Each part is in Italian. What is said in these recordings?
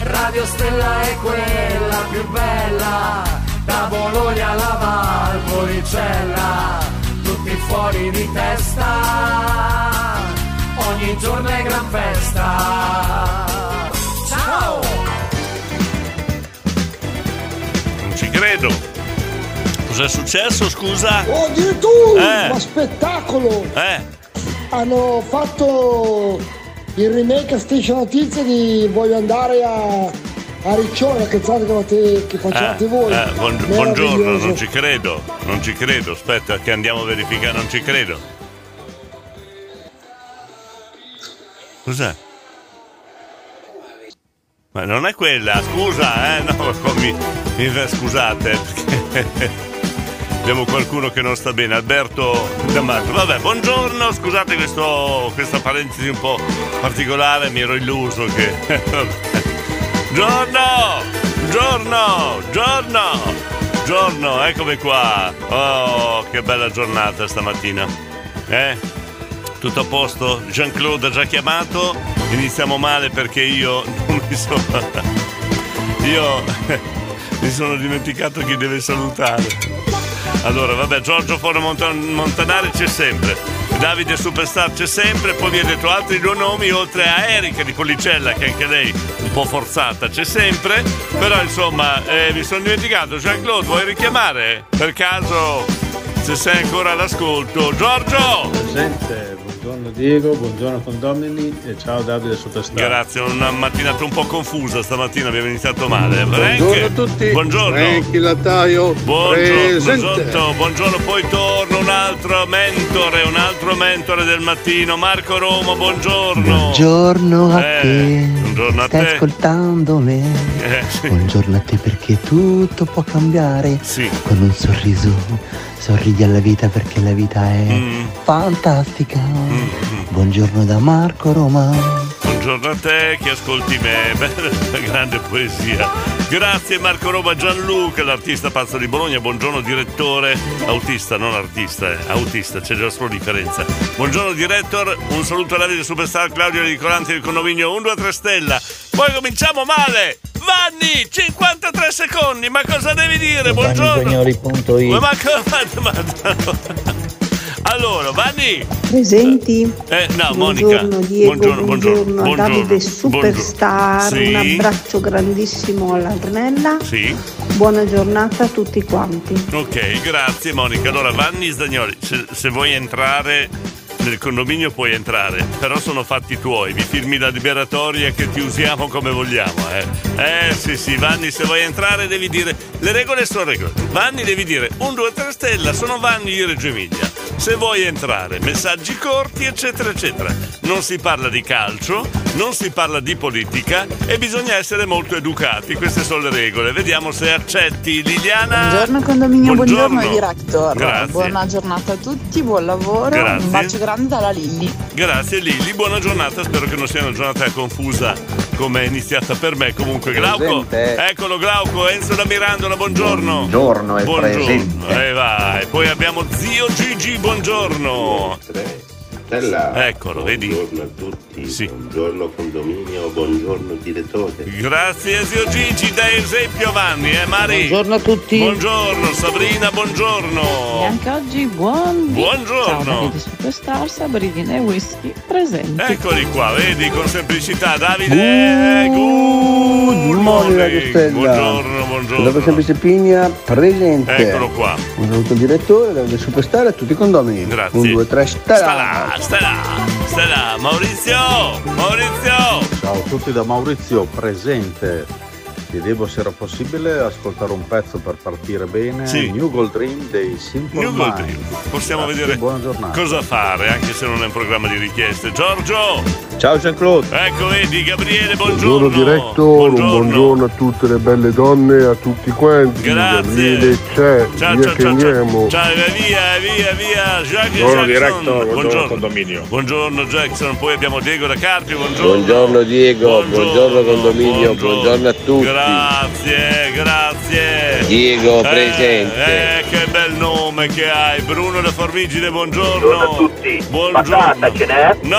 Radio Stella è quella più bella, da Bologna alla Valpolicella, tutti fuori di testa, ogni giorno è gran festa. Ciao! Non ci credo. Cos'è successo, scusa? Oh, addirittura! Eh. Ma spettacolo! Eh, Hanno fatto il remake a Station Notizie di Voglio andare a, a Riccione, la canzone che, avete- che facevate eh, voi. eh, buon- buongiorno, non ci credo. Non ci credo. Aspetta che andiamo a verificare, non ci credo. Cos'è? Ma non è quella, scusa, eh? No, mi, mi- scusate, perché abbiamo qualcuno che non sta bene. Alberto D'Amato. Vabbè, buongiorno, scusate questo, questa parentesi un po' particolare, mi ero illuso che. Giorno! Giorno! Giorno! Giorno, eccomi qua. Oh, che bella giornata stamattina. Eh? Tutto a posto? Jean-Claude ha già chiamato? Iniziamo male perché io non mi sono. Io mi sono dimenticato chi deve salutare. Allora, vabbè, Giorgio Foro Montan- Montanari c'è sempre. Davide Superstar c'è sempre, poi mi ha detto altri due nomi oltre a Erika di Policella, che anche lei un po' forzata c'è sempre. Però insomma, eh, mi sono dimenticato. Jean-Claude, vuoi richiamare? Per caso, se sei ancora all'ascolto. Giorgio! Presente, buongiorno Diego, buongiorno condomini e ciao Davide Superstar. Grazie, una mattinata un po' confusa stamattina, abbiamo iniziato male. Buongiorno Frank? a tutti. Buongiorno. Franky Lattaio. Buongiorno, buongiorno, buongiorno, poi torna un altro mentore, un altro mentore del mattino, Marco Roma, buongiorno. Buongiorno a Eh, te. Buongiorno a Stai te. ascoltando me. Eh, sì. Buongiorno a te perché tutto può cambiare. Sì. Con un sorriso. Sorridi alla vita perché la vita è Mm. fantastica. Buongiorno da Marco Roma. Buongiorno a te che ascolti me, bella grande poesia. Grazie Marco Roma Gianluca, l'artista pazzo di Bologna. Buongiorno direttore, autista, non artista, eh, autista, c'è già solo differenza. Buongiorno director, un saluto a Davide Superstar, Claudio Ricolanti del condominio 1, 2, 3 stella. Poi cominciamo male! Vanni, 53 secondi, ma cosa devi dire? Buongiorno! Spagnoli.it. Ma, ma, ma, ma- Allora, Vanni! Presenti? Eh, no, Monica. Buongiorno Diego, buongiorno, buongiorno, buongiorno, Davide buongiorno. Superstar, Sì. un abbraccio grandissimo alla Ornella, Sì, buona giornata a tutti quanti. ok, grazie Monica. Allora, Vanni Sdagnoli, se, se vuoi entrare nel condominio puoi entrare, però sono fatti tuoi, mi firmi la liberatoria che ti usiamo come vogliamo, eh. Eh sì sì, Vanni se vuoi entrare devi dire, le regole sono regole. Vanni devi dire, un, due, tre stella, sono Vanni di Reggio Emilia. Se vuoi entrare, messaggi corti, eccetera, eccetera. Non si parla di calcio, non si parla di politica e bisogna essere molto educati, queste sono le regole. Vediamo se accetti Liliana. Buongiorno condominio, buongiorno, Buongiorno. director. Grazie. Buona giornata a tutti, buon lavoro. Grazie. Un bacio grande dalla Lilli. Grazie Lili, buona giornata, spero che non sia una giornata confusa come è iniziata per me. Comunque Glauco, Presente. eccolo Glauco, Enzo da Mirandola, buongiorno. Buongiorno, è Buongiorno, presente. e vai. Poi abbiamo zio Gigi, buongiorno. Stella. Eccolo, vedi? Buongiorno a tutti. Buongiorno condominio, buongiorno direttore. Grazie zio Gigi, dai esempio Vanni, eh Mari? Buongiorno a tutti. Buongiorno Sabrina, buongiorno. E anche oggi buon Buongiorno. Ciao Davide Superstars, Abridine e Whisky presenti. Eccoli qua, vedi con semplicità Davide. Good morning Radio Stella. Buongiorno, buongiorno. Dove Semplice Pigna presente. Eccolo qua. Un saluto al direttore, Davide Superstar e a tutti i condomini. Grazie. Un, due, tre, stella. Sta là, sta là. Maurizio, Maurizio. Ciao a tutti da Maurizio, presente. Chiedevo se era possibile ascoltare un pezzo per partire bene. Sì. New Gold Dream dei Simple New Gold. Dream. Possiamo Grazie, vedere cosa fare, anche se non è un programma di richieste. Giorgio! Ciao Jean-Claude. Ecco, vedi, Gabriele, buongiorno. Buongiorno diretto, un buongiorno a tutte le belle donne a tutti quanti. Grazie. Gabriele c'è, Ciao, via ciao, che ciao, ciao. andiamo. Ciao, via, via, via. Buongiorno, Jackson. diretto, buongiorno, condominio. Buongiorno Jackson, poi abbiamo Diego da Carpi, buongiorno. Buongiorno Diego, buongiorno, condominio, buongiorno, a tutti. Grazie, grazie. Diego, Eh, presente. Eh, che bel nome che hai. Bruno da Formigine, buongiorno. Buongiorno a tutti. Buongiorno. Patata ce n'è? No,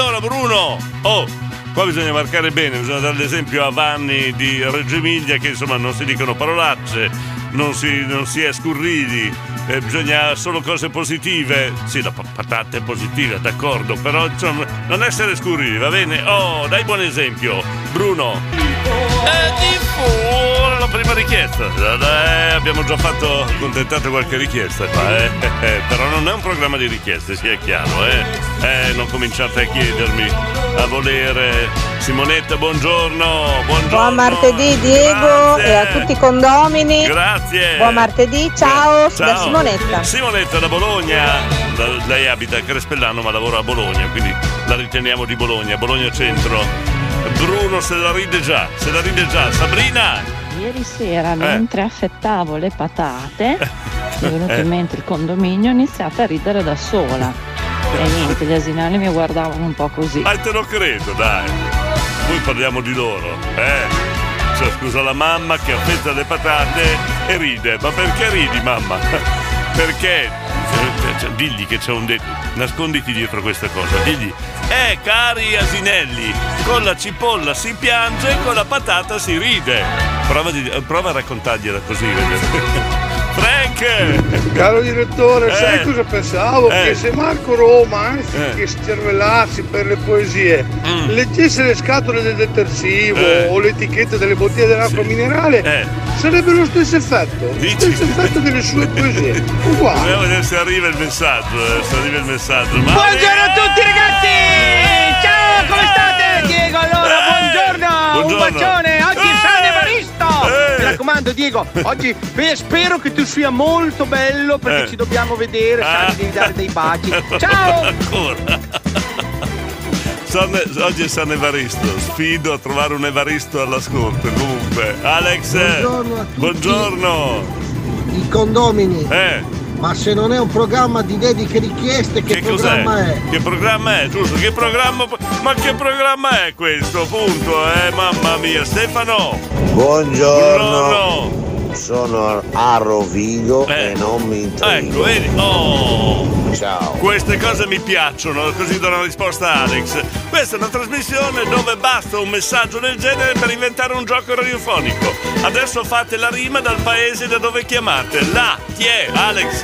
allora Bruno. Oh, qua bisogna marcare bene, bisogna dare l'esempio a Vanni di Reggio Emilia che insomma non si dicono parolacce, non si, non si è scurrili, eh, bisogna solo cose positive. Sì, la pa- patate positive, d'accordo, però insomma non essere scurrili, va bene? Oh, dai buon esempio. Bruno. E di fuori la prima richiesta. Eh, abbiamo già fatto accontentato qualche richiesta qua, eh. Eh, Però non è un programma di richieste, sia chiaro, eh. Eh, non cominciate a chiedermi a volere. Simonetta, buongiorno. Buongiorno. Buon martedì Diego Grazie. e a tutti i condomini. Grazie. Buon martedì, ciao, Ciao. da Simonetta. Simonetta da Bologna. Lei abita a Crespellano ma lavora a Bologna, quindi la riteniamo di Bologna, Bologna Centro. Bruno se la ride già, se la ride già. Sabrina! Ieri sera, mentre affettavo le patate, mi è venuto Eh. in mente il condominio, ho iniziato a ridere da sola. E niente, gli asinali mi guardavano un po' così. Ah, te lo credo, dai. Poi parliamo di loro, eh? Cioè, scusa la mamma che affetta le patate e ride. Ma perché ridi, mamma? Perché? Cioè, cioè, digli che c'è un detto. Nasconditi dietro questa cosa. Digli. Eh, cari asinelli, con la cipolla si piange, con la patata si ride. Prova, di- prova a raccontargliela così, vedete. Frank! Caro direttore, Eh. sai cosa pensavo? Eh. Che se Marco Roma, anziché Eh. Mm. scervellarsi per le poesie, leggesse le scatole del detersivo Eh. o le etichette delle bottiglie dell'acqua minerale, sarebbe lo stesso effetto. Lo stesso effetto delle sue poesie. Uguale. Dobbiamo vedere se arriva il messaggio, eh, se arriva il messaggio. Ma Buongiorno a tutti ragazzi! Ciao, come state? Diego, allora, buongiorno! Un buongiorno. bacione! Oggi! Eh. Mi raccomando, Diego, oggi beh, spero che tu sia molto bello perché Eh. ci dobbiamo vedere, Ah. sai, devi dare dei baci. Ciao! Ancora. San- oggi è San Evaristo, sfido a trovare un Evaristo all'ascolto. Comunque, Alex, Buongiorno a tutti. buongiorno. I condomini. Eh, Ma se non è un programma di dediche richieste, che, che cos'è? programma è? Che programma è? Giusto, che programma? Ma che programma è questo? Punto, eh, mamma mia, Stefano. Buongiorno. Sono a Rovigo e non mi intrigo. Ecco, vedi? Oh! Ciao. Queste cose mi piacciono, così do una risposta a Alex. Questa è una trasmissione dove basta un messaggio del genere per inventare un gioco radiofonico. Adesso fate la rima dal paese da dove chiamate. La, ti è, Alex.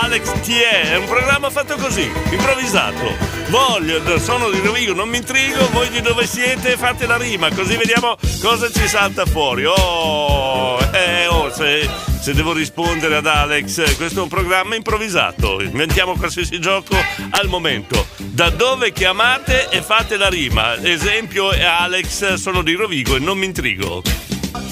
Alex ti è. È un programma fatto così, improvvisato. Voglio, sono di Rovigo, non mi intrigo, voi di dove siete fate la rima, così vediamo cosa ci salta fuori. Oh, eh, oh, se, se devo rispondere ad Alex, questo è un programma improvvisato, inventiamo qualsiasi gioco al momento. Da dove chiamate e fate la rima? Esempio, Alex, sono di Rovigo e non mi intrigo.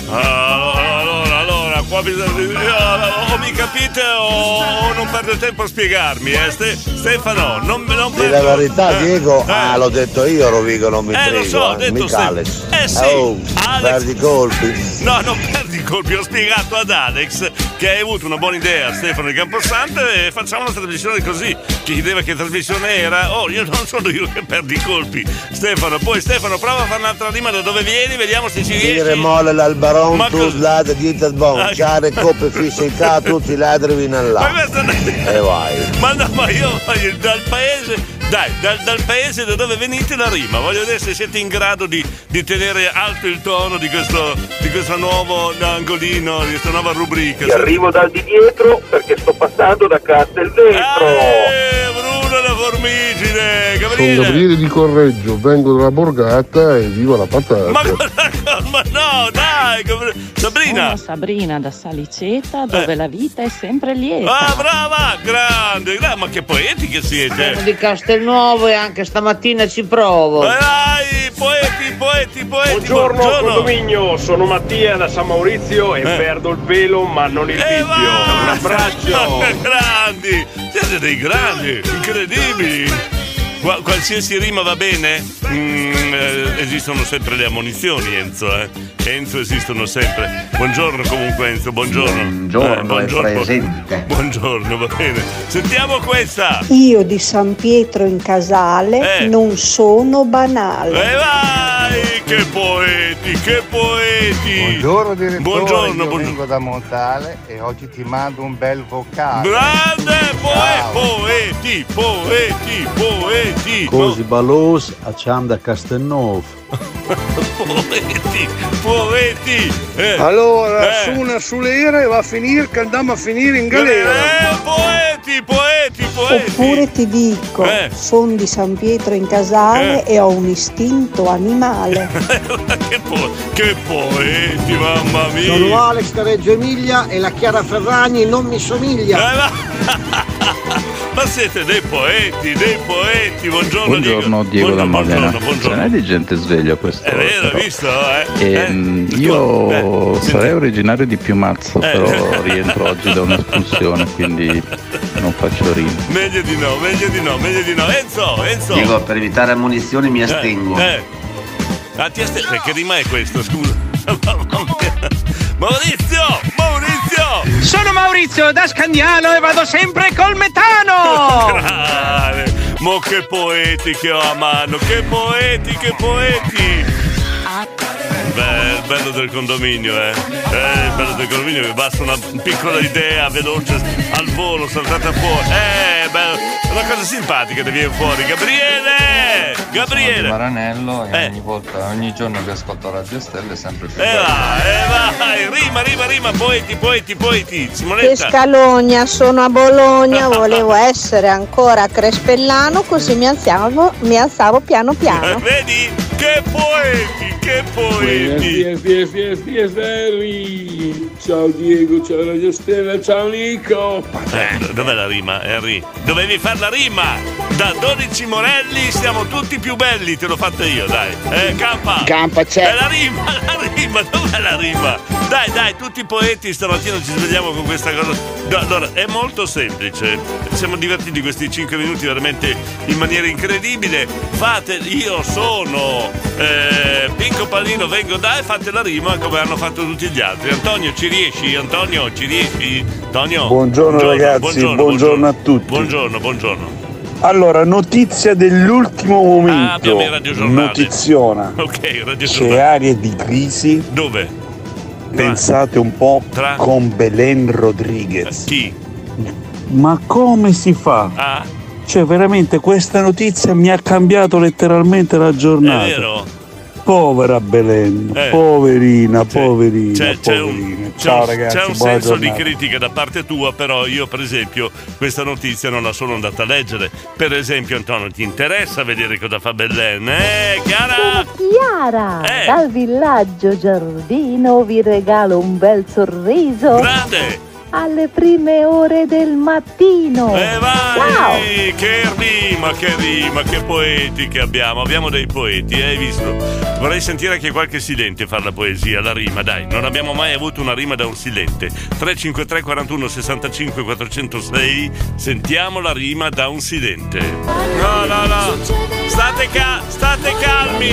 Allora, allora, allora, qua bisogna. O mi capite o, o non perde tempo a spiegarmi, eh? Ste- Stefano, non, non Di la perdo- verità, eh, Diego, eh. ah, l'ho detto io, Rovigo, non mi Eh, lo intrigo. so, ho eh, detto se- Alex. Eh, sì, Oh, Alex. perdi colpi. No, non perdi colpi, ho spiegato ad Alex che hai avuto una buona idea, Stefano di Camposanto, e facciamo una trasmissione così. Chi chiedeva che trasmissione era? Oh, io non sono io che perdi i colpi. Stefano, poi Stefano, prova a fare un'altra rima da dove vieni, vediamo se ci Dire riesci. mole l'albaron, Ma tu cos- slade di il bon, Ah, chiare coppe fisce in ca, tutti i ladri vino Ma là. questo non E vai. Ma no, ma io voglio dal paese, dai, dal, dal paese da dove venite la rima. Voglio vedere se siete in grado di, di tenere alto il tono di questo, di questo nuovo angolino, di questa nuova rubrica. Ti arrivo dal di dietro perché sto passando da Castelvetro. Eh, Bruno la formigine, Sono Gabriele. Gabriele di Correggio, vengo dalla Borgata e viva la patata. Ma, ma no, dai, Sabrina. Sono Sabrina da Saliceta, dove la vita è sempre lieta. Ah, brava, grande, gra- ma che poeti che siete. di Castelnuovo e anche stamattina ci provo. Eh, Dai, poeti, poeti, poeti. Buongiorno, condominio, sono Mattia da San Maurizio e Eh. perdo il pelo ma non il vizio. Un abbraccio. grandi, siete dei grandi, incredibili. Qua- qualsiasi rima va bene? Mm, eh, esistono sempre le ammonizioni, Enzo, eh. Enzo esistono sempre. Buongiorno comunque Enzo, buongiorno. Buongiorno, è presente. Buongiorno, va bene. Sentiamo questa. Io di San Pietro in Casale Eh. non sono banale. E vai, che poeti, che poeti. Buongiorno direttore, Buongiorno, io buongiorno. vengo da Montale e oggi ti mando un bel vocale. Grande poe- Ciao. poeti, poeti, poeti. Così balos a Cianda Castelnov. Poeti, poeti. Eh. Allora, Eh. su una sulera e va a finire che andiamo a finire in galera. Eh, poeti, poeti, poeti. Oppure ti dico, Eh. sono di San Pietro in Casale e ho un istinto animale. che, po- che poeti, mamma mia. Sono Alex da Reggio Emilia e la Chiara Ferragni non mi somiglia. Eh, ma... siete dei poeti, dei poeti. Buongiorno, Buongiorno Diego da Modena. buongiorno, buongiorno. Ce n'è di gente sveglia a questa È vero, hai visto? Eh? Ehm, io sarei originario di Piumazzo, Eh. però rientro oggi da un'espulsione, quindi non faccio rime. Meglio di no, meglio di no, meglio di no. Enzo, Enzo. Diego, per evitare ammonizioni mi Eh, astengo. Eh, Ah, ti aste- Che rima è questo, scusa? Maurizio! Maurizio! Sono Maurizio da Scandiano e vado sempre col metano! Grande! Mo che poeti che ho a mano, che poeti, che poeti! Il bello del condominio, eh. Eh, il bello del condominio mi basta una piccola idea veloce al volo, saltata fuori. Eh, bello. È una cosa simpatica che viene fuori. Gabriele! Gabriele! Maranello e Eh. ogni volta, ogni giorno che ascolto Radio Stelle è sempre più E bello. va, e vai, rima, rima, rima, poeti, poeti, poeti. Che Simonetta. scalogna, sono a Bologna, volevo essere ancora a Crespellano così mi alzavo, mi alzavo piano Eh, piano. Vedi? Che poeti, che poeti. Ciao Diego, ciao Radio Stella, ciao Nico. Eh, dov'è la rima, Henry? Dovevi fare la rima! Da 12 Morelli siamo tutti più belli, te l'ho fatta io, dai. Eh, campa! Campa, c'è. È la rima, la rima, dov'è la rima? Dai, dai, tutti i poeti stamattina ci svegliamo con questa cosa. No, allora, è molto semplice. Siamo divertiti questi 5 minuti veramente in maniera incredibile. Fate, io sono eh, Pinco Pallino, vengo da e fate la rima come hanno fatto tutti gli altri. Antonio, ci riesci? Antonio, ci riesci? Antonio? Buongiorno, ragazzi, buongiorno a tutti. Buongiorno, buongiorno. Allora, notizia dell'ultimo momento. Ah, abbiamo il radiogiornale. Notiziona. Ok, radio C'è aree di crisi. Dove? Pensate un po' Tra? con Belen Rodriguez. Chi? Ma come si fa? Ah, Cioè, veramente questa notizia mi ha cambiato letteralmente la è giornata. vero. Povera Belen, Eh. poverina, poverina, C'è, c'è un, poverina. c'è Ciao un- ragazzi, c'è un buona senso di giornata. critica da parte tua, però io per esempio questa notizia non la sono andata a leggere. Per esempio Antonio, ti interessa vedere cosa fa Belen? Eh, Chiara? Chiara, Eh. dal villaggio Giardino vi regalo un bel sorriso Grande! alle prime ore del mattino. E vai! Ciao! Che rima, che rima, che poeti che abbiamo. Abbiamo dei poeti, eh, hai visto? Vorrei sentire anche qualche silente fare la poesia, la rima, dai. Non abbiamo mai avuto una rima da un silente. 353 41 65 406, sentiamo la rima da un silente. No, no, no. State, ca- state calmi.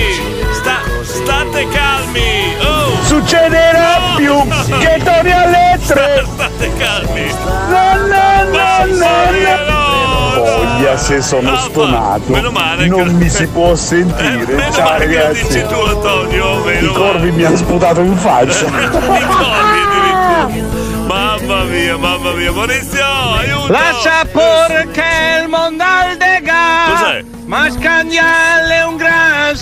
Sta- state calmi. Oh. Succederà no. più che torni alle tre. State calmi. No, no, no, no. no, no se sono stonato meno male non che- mi si può sentire. meno Ciao male che lo ragazzi. dici tu Antonio, meno I corvi mi hanno sputato in faccia. Mamma mia, mamma mia, Maurizio, aiuto! Lascia perché il mondial de gas Cos'è? Ma Scandial è un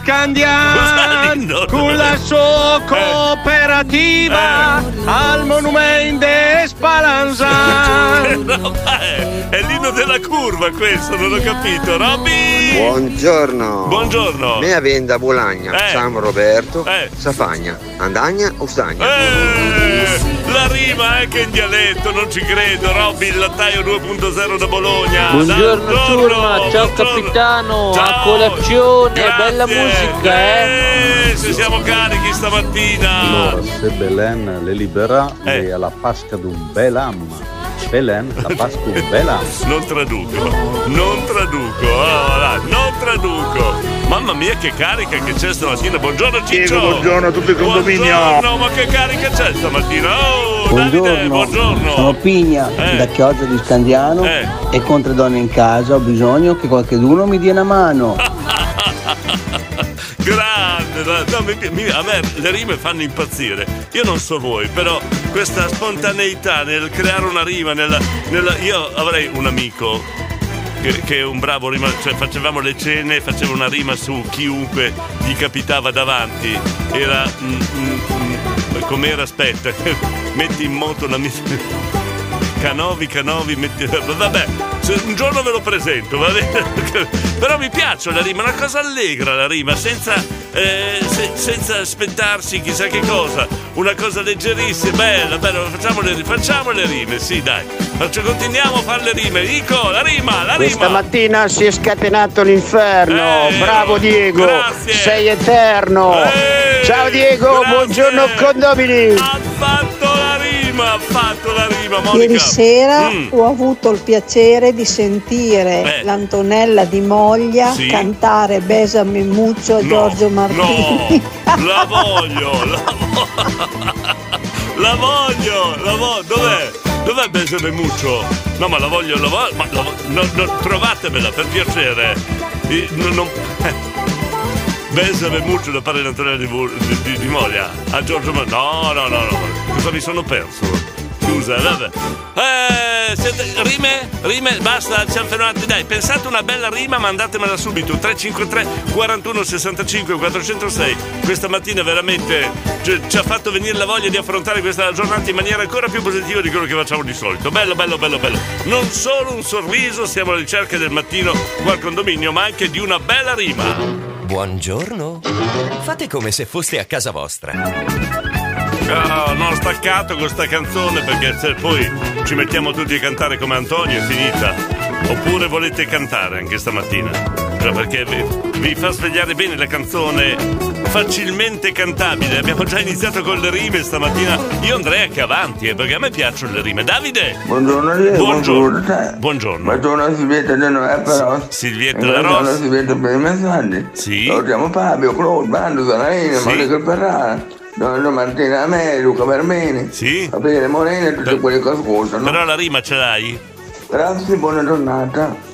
gran Scandial Con la sua cooperativa Al monumento de Spalanzan Che roba è? L'inno della curva questo, non ho capito. Robby! Buongiorno. Buongiorno. Mea venda Bolagna, Eh. San Roberto, Eh. Safagna, Andagna o Stagna? Eh, la rima è che in dialetto, non ci credo. Robby, il lattaio 2.0 da Bologna. Buongiorno ciurma, ciao buongiorno. capitano, a Ciao. colazione, Grazie. bella musica eh. Eh, se siamo carichi stamattina. Allora, se Belen le libera, Eh. lei ha la pasca d'un bel amma. Belen, la pasca d'un bel amma. Non traduco, non traduco, oh, là, non traduco. Mamma mia che carica che c'è stamattina. Buongiorno Ciccio. Diego, buongiorno a tutto il condominio. Buongiorno, ma che carica c'è stamattina? Oh, Davide, buongiorno. sono Pigna Eh. da Chioggia di Scandiano Eh. e con tre donne in casa ho bisogno che qualcuno mi dia una mano. Grande, no, mi- mi- a me le rime fanno impazzire. Io non so voi, però questa spontaneità nel creare una rima, nella, nella- io avrei un amico che, che è un bravo rima, cioè facevamo le cene, faceva una rima su chiunque gli capitava davanti. Era. mm, mm, mm, com'era? Aspetta, metti in moto la mia. Canovi, Canovi, metti... vabbè, un giorno ve lo presento, va bene? Però mi piace la rima, una cosa allegra la rima, senza, eh, se- senza aspettarsi chissà che cosa, una cosa leggerissima, bella, bella, facciamo le, facciamo le rime, sì dai, Faccio- continuiamo a fare le rime, Ico, la rima, la Questa rima! mattina si è scatenato l'inferno. Eh, Bravo Diego. grazie. Sei eterno. Eh, Ciao Diego, grazie. buongiorno condomini. La rima, ha fatto la rima, Monica! Ieri sera Mm. ho avuto il piacere di sentire Eh. l'Antonella di Moglia Sì. cantare Besame Muccio a No, Giorgio Martini. No, la voglio, la, vo- la voglio, la voglio, dov'è? Dov'è Besame Muccio? No, ma la voglio, la voglio, ma la no, no, trovatemela per piacere. I- no, non- Besame Muccio da parte Antonella di, di, di- Moglia a Giorgio Martini. No, no, no, no, cosa mi sono perso? Scusa, vabbè. Eh, siete- rime? Rime? Basta, siamo fermati. Dai, pensate una bella rima, mandatemela subito. 353 41 65 406. Questa mattina veramente ci, ci ha fatto venire la voglia di affrontare questa giornata in maniera ancora più positiva di quello che facciamo di solito. Bello, bello, bello, bello. Non solo un sorriso, siamo alla ricerca del mattino qua al condominio, ma anche di una bella rima. Buongiorno. Fate come se foste a casa vostra. No, no, staccato con sta canzone perché se poi ci mettiamo tutti a cantare come Antonio è finita. Oppure volete cantare anche stamattina? Cioè perché vi, vi fa svegliare bene la canzone facilmente cantabile. Abbiamo già iniziato con le rime stamattina. Io andrei anche avanti, eh, perché a me piacciono le rime. Davide! Buongiorno Diego, Buongiorno. te. Buongiorno. Buongiorno Silvietta De Noè però. Silvietta De De Ross. Silvietta per i messaggi. Sì. Salutiamo Fabio, Claude, Bando, Zanarina, Sì. Monica Ferrara. Donna Martina Amè, Luca Vermeni. Sì. Gabriele Morena e tutti quelli che ascoltano. Però la rima ce l'hai? Grazie, buona giornata.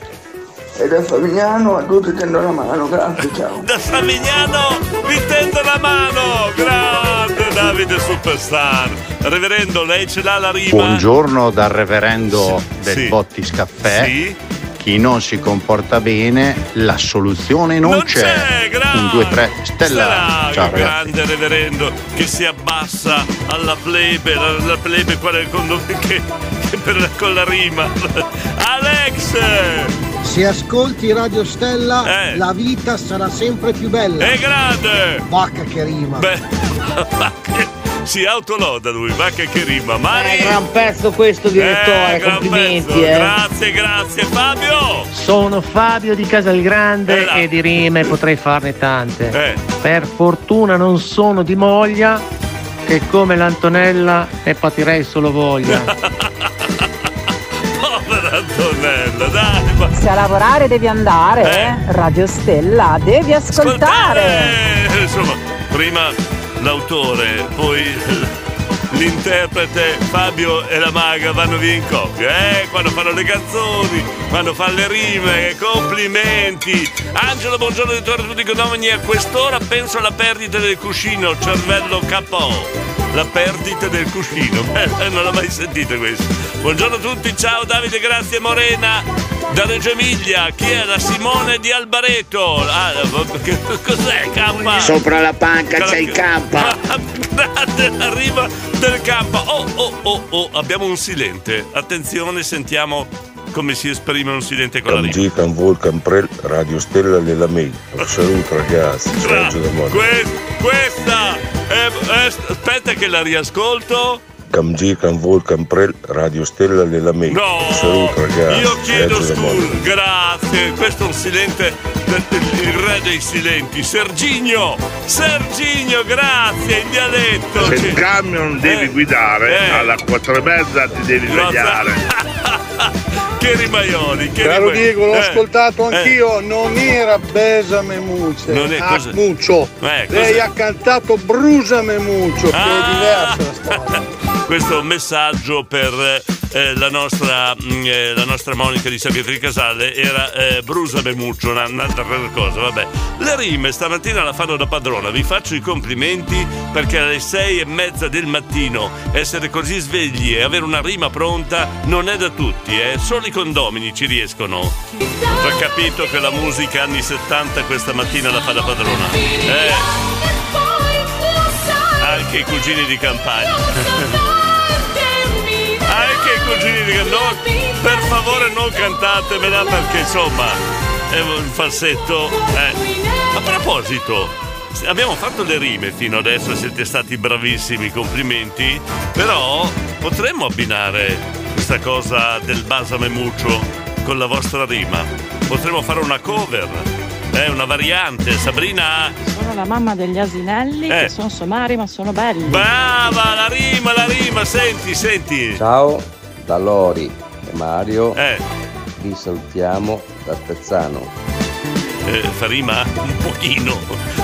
E da Favignano a tutti tendo la mano, grazie, ciao. Da Savignano vi tendo la mano! Grande Davide Superstar! Reverendo, lei ce l'ha la rima? Buongiorno dal reverendo del Sì. Bottis Caffè. Sì. Chi non si comporta bene, la soluzione non, Non c'è, grande. Un, due, tre, stella. Stella, Ciao grande reverendo che si abbassa alla plebe, la, la plebe qual è il condominio che, che per con la rima. Alex! Se ascolti Radio Stella, Eh. la vita sarà sempre più bella. È grande! Vacca che rima. Beh, si autoloda lui, va che, che rima. Mari! Eh, gran pezzo questo direttore, Eh, complimenti eh. Grazie, grazie Fabio! Sono Fabio di Casalgrande Eh e di rime potrei farne tante. Eh. Per fortuna non sono di moglia che come l'Antonella ne patirei solo voglia. Povera Antonella, a lavorare devi andare, Eh. Radio Stella devi ascoltare. Eh, insomma, prima l'autore, poi l'interprete Fabio e la maga vanno via in coppia, eh? Quando fanno le canzoni, quando fanno le rime, complimenti. Angelo, buongiorno a tutti i condomini. A quest'ora penso alla perdita del cuscino, cervello KO. La perdita del cuscino, Eh, non l'ho mai sentito questo. Buongiorno a tutti, ciao Davide, grazie Morena. Da Reggio Emilia, chi è? La Simone di Albareto. Ah, che- cos'è K? Sopra la panca c'è il campa. Grande, arriva del campo. Oh, oh, oh, oh, abbiamo un silente. Attenzione, sentiamo come si esprime un silente con la rima. Camgican Volcan Prel, Radio Stella della Mail. Un saluto ragazzi, Sergio da Monaco. Que- questa è- è- aspetta che la riascolto. Camgican Volcan Prel, Radio Stella della Mail. No, saluto ragazzi, Io chiedo scusa, grazie. Questo è un silente, il re dei silenti, Serginio. Serginio, grazie, in dialetto. Se il camion devi Eh, guidare, eh. alla 4 e mezza ti devi svegliare. che rimaioli, che Caro rimaioli. Diego, l'ho Eh, ascoltato eh. anch'io, non era Besame Mucce, Non è- cosa- Muccio. Eh, Lei cosa- ha cantato Brusame Muccio, che Ah! è diversa la storia. Questo messaggio per eh, la, nostra, mm, eh, la nostra Monica di di Casale era eh, Brusa Bemuccio, una- un'altra cosa, vabbè. Le rime stamattina la fanno da padrona, vi faccio i complimenti perché alle sei e mezza del mattino essere così svegli e avere una rima pronta non è da tutti, eh? solo i condomini ci riescono. Ho capito che la musica anni 70 questa mattina la fa da padrona. Eh, anche i cugini di campagna. Anche i cugini di no, per favore non cantatemela perché insomma è un falsetto. eh. A proposito, abbiamo fatto le rime fino adesso, siete stati bravissimi, complimenti, però potremmo abbinare questa cosa del basame muccio con la vostra rima. Potremmo fare una cover, eh, una variante. Sabrina? Sono la mamma degli asinelli Eh. che sono somari ma sono belli. Brava, la rima, la rima, senti, senti. Ciao da Lori e Mario. Eh. Vi salutiamo da Spezzano. Eh, fa rima un pochino.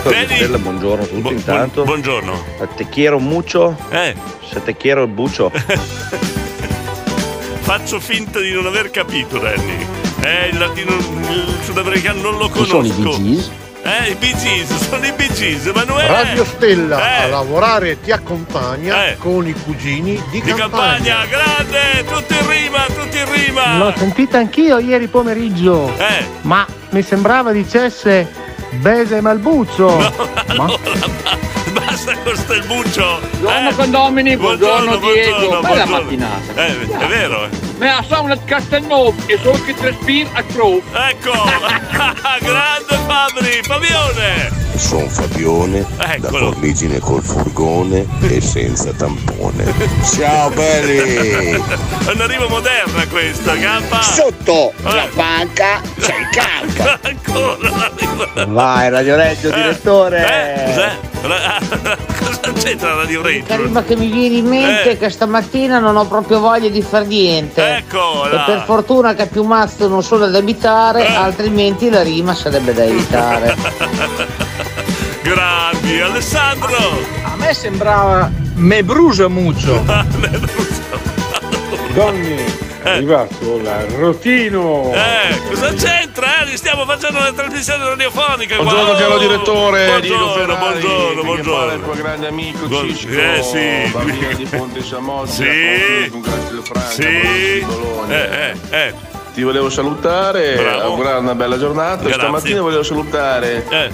Stella, buongiorno a tutti intanto. buongiorno. Te quiero mucho. Eh. Se te quiero il bucio. Faccio finta di non aver capito, Danny. Eh, il latino, il sudamericano non lo conosco. sono i Bee Gees? Eh, i Bee Gees, sono i Bee Gees, Emanuele. Radio Stella Eh. a lavorare ti accompagna Eh. con i cugini di, Di campagna, grande, tutti in rima, tutti in rima. L'ho sentita anch'io ieri pomeriggio. Eh. Ma mi sembrava dicesse Bese Malbuzzo. Ma? Basta con sto il buccio. Buongiorno Eh. condomini, buongiorno, Diego. buongiorno, Bella buongiorno. mattinata. Eh, è vero. eh. Ma sono a Castelnuovo e solo che respir a Crow. Ecco, grande Fabri, Fabione. Sono Fabione, da Eccolo. Formigine col furgone e senza tampone. Ciao belli! È una rima moderna questa, campa. Sotto la panca c'è il campo. Ancora la rima. Vai, Radio Reggio, direttore. Eh, cos'è? Ra- Cosa c'entra Radio La Reggio? rima che mi viene in mente Eh. è che stamattina non ho proprio voglia di far niente. Eccola. E per fortuna che più mastro non sono da abitare, altrimenti la rima sarebbe da evitare. Grandi, Alessandro. A me sembrava me brusa muccio. Donne, è arrivato l'arrotino. Eh, cosa c'entra? Eh? Stiamo facendo una trasmissione radiofonica. qua. Buongiorno caro Oh, direttore Buongiorno, Ferrari, buongiorno, buongiorno. il tuo grande amico Buon- Cisco, eh, sì. bambino di Ponte Samoggia, Sì. con Castelfranco, Sì. Eh, eh, eh. Ti volevo salutare, Bravo. augurare una bella giornata. Grazie. Stamattina volevo salutare Eh.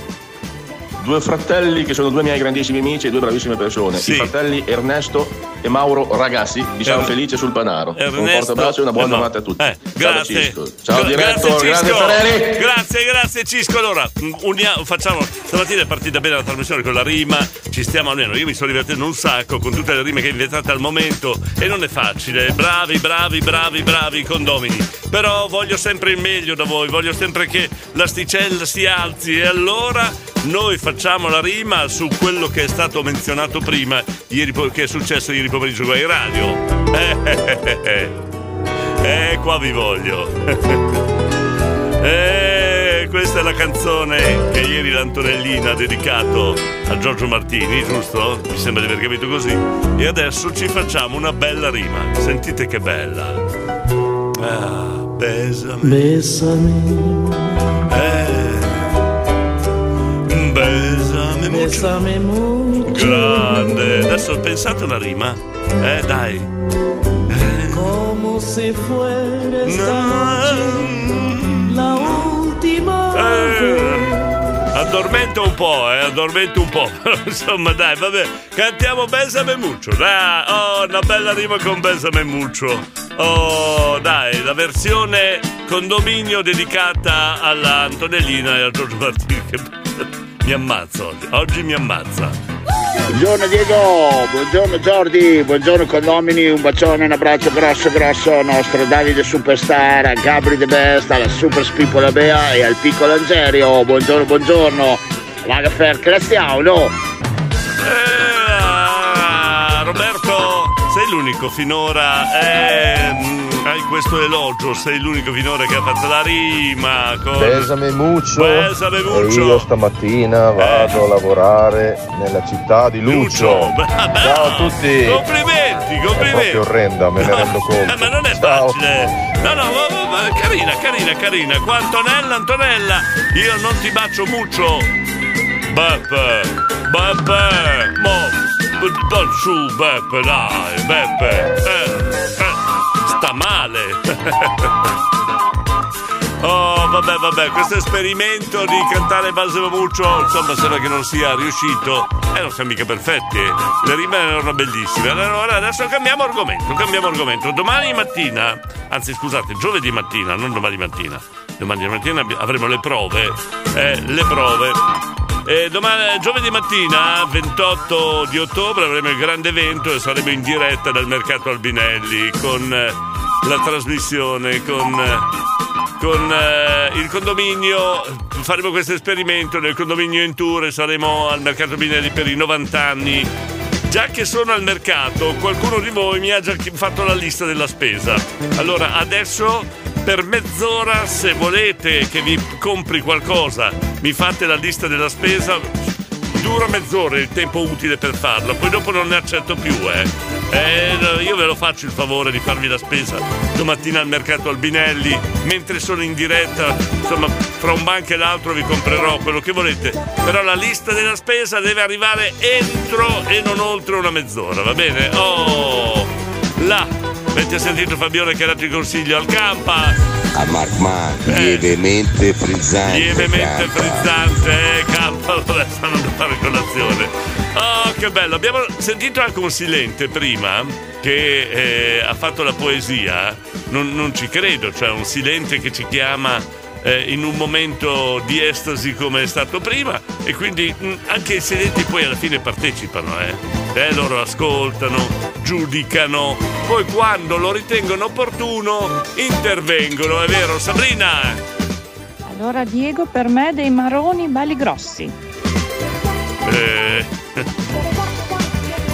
Due fratelli che sono due miei grandissimi amici e due bravissime persone. Sì. I fratelli Ernesto e Mauro Ragazzi di San Er- Felice sul Panaro. un Ernesto forte abbraccio e una buona e Mauro. giornata a tutti. Eh, Ciao grazie. Cisco. Ciao Gra- diretto, grazie. Ferreri. Grazie, grazie Cisco. Allora, unia- facciamo stamattina è partita bene la trasmissione con la rima, ci stiamo almeno. Io mi sto divertendo un sacco con tutte le rime che inventate al momento e non è facile. Bravi, bravi, bravi, bravi condomini. Però voglio sempre il meglio da voi, voglio sempre che l'asticella si alzi e allora noi facciamo la rima su quello che è stato menzionato prima, ieri, che è successo ieri pomeriggio qua in radio. Eh, eh, eh, eh. Eh, qua vi voglio. Eh, questa è la canzone che ieri l'Antonellina ha dedicato a Giorgio Martini, giusto? Mi sembra di aver capito così. E adesso ci facciamo una bella rima. Sentite che bella. Ah, besame. Bésame, bésame mucho. Grande. Adesso pensate una rima. Eh, dai. Como si fuera esta noche la última vez. Addormento un po', eh, addormento un po'. Insomma, dai, vabbè. Cantiamo Besame Muccio. Dai, oh, una bella rima con Besame Muccio. Oh, dai, la versione condominio dedicata alla Antonellina e a Giorgio Martini. Che mi ammazza oggi. Mi ammazza. Buongiorno Diego, buongiorno Jordi, buongiorno condomini, un bacione, un abbraccio grosso grosso al nostro Davide Superstar, a Gabri De Best, alla Super Spippola Bea e al piccolo Angerio. Buongiorno, buongiorno. Lagafer, classiamo, no? Ah, Roberto, sei l'unico finora. Eh, hai questo elogio, sei l'unico finora che ha fatto la rima. Con... Besame muccio. Besame E muccio. io stamattina vado a lavorare nella città di Lucio. Ciao a tutti. Complimenti, È complimenti. proprio orrenda, me ne rendo Eh, conto. ma non è facile. No, no, carina, carina, carina. Qua Antonella, Antonella, io non ti bacio muccio. Beppe, Beppe, mo, su Beppe, dai, Beppe. Eh, eh, sta male. Oh, vabbè, vabbè, questo esperimento di cantare Basimo Muccio, insomma, sembra che non sia riuscito. E non siamo mica perfetti, eh. Le rime erano bellissime. Allora, adesso cambiamo argomento, cambiamo argomento. Domani mattina, anzi scusate, giovedì mattina, non domani mattina. Domani mattina avremo le prove. Eh, le prove. E domani, giovedì mattina, 28 di ottobre, avremo il grande evento e saremo in diretta dal mercato Albinelli con eh, la trasmissione, con, eh, con eh, il condominio. Faremo questo esperimento nel condominio in tour e saremo al mercato Albinelli per i 90 anni. Già che sono al mercato, qualcuno di voi mi ha già fatto la lista della spesa. Allora, adesso per mezz'ora, se volete che vi compri qualcosa, mi fate la lista della spesa. Dura mezz'ora il tempo utile per farlo, poi dopo non ne accetto più, eh. Eh, io ve lo faccio il favore di farvi la spesa domattina al mercato Albinelli, mentre sono in diretta, insomma, fra un banco e l'altro vi comprerò quello che volete. Però la lista della spesa deve arrivare entro e non oltre una mezz'ora, va bene? Oh! Là! Avete sentito Fabione che ha dato il consiglio al campa? A Mark Mark, lievemente frizzante. lievemente canta. frizzante, eh, campa, allora stanno a fare colazione. Oh, che bello! Abbiamo sentito anche un silente prima che eh, ha fatto la poesia. Non, non ci credo, cioè un silente che ci chiama eh, in un momento di estasi come è stato prima e quindi mh, anche i silenti poi alla fine partecipano, eh. Eh, loro ascoltano, giudicano, poi quando lo ritengono opportuno intervengono, è vero Sabrina? Allora Diego per me dei maroni belli grossi. Eh,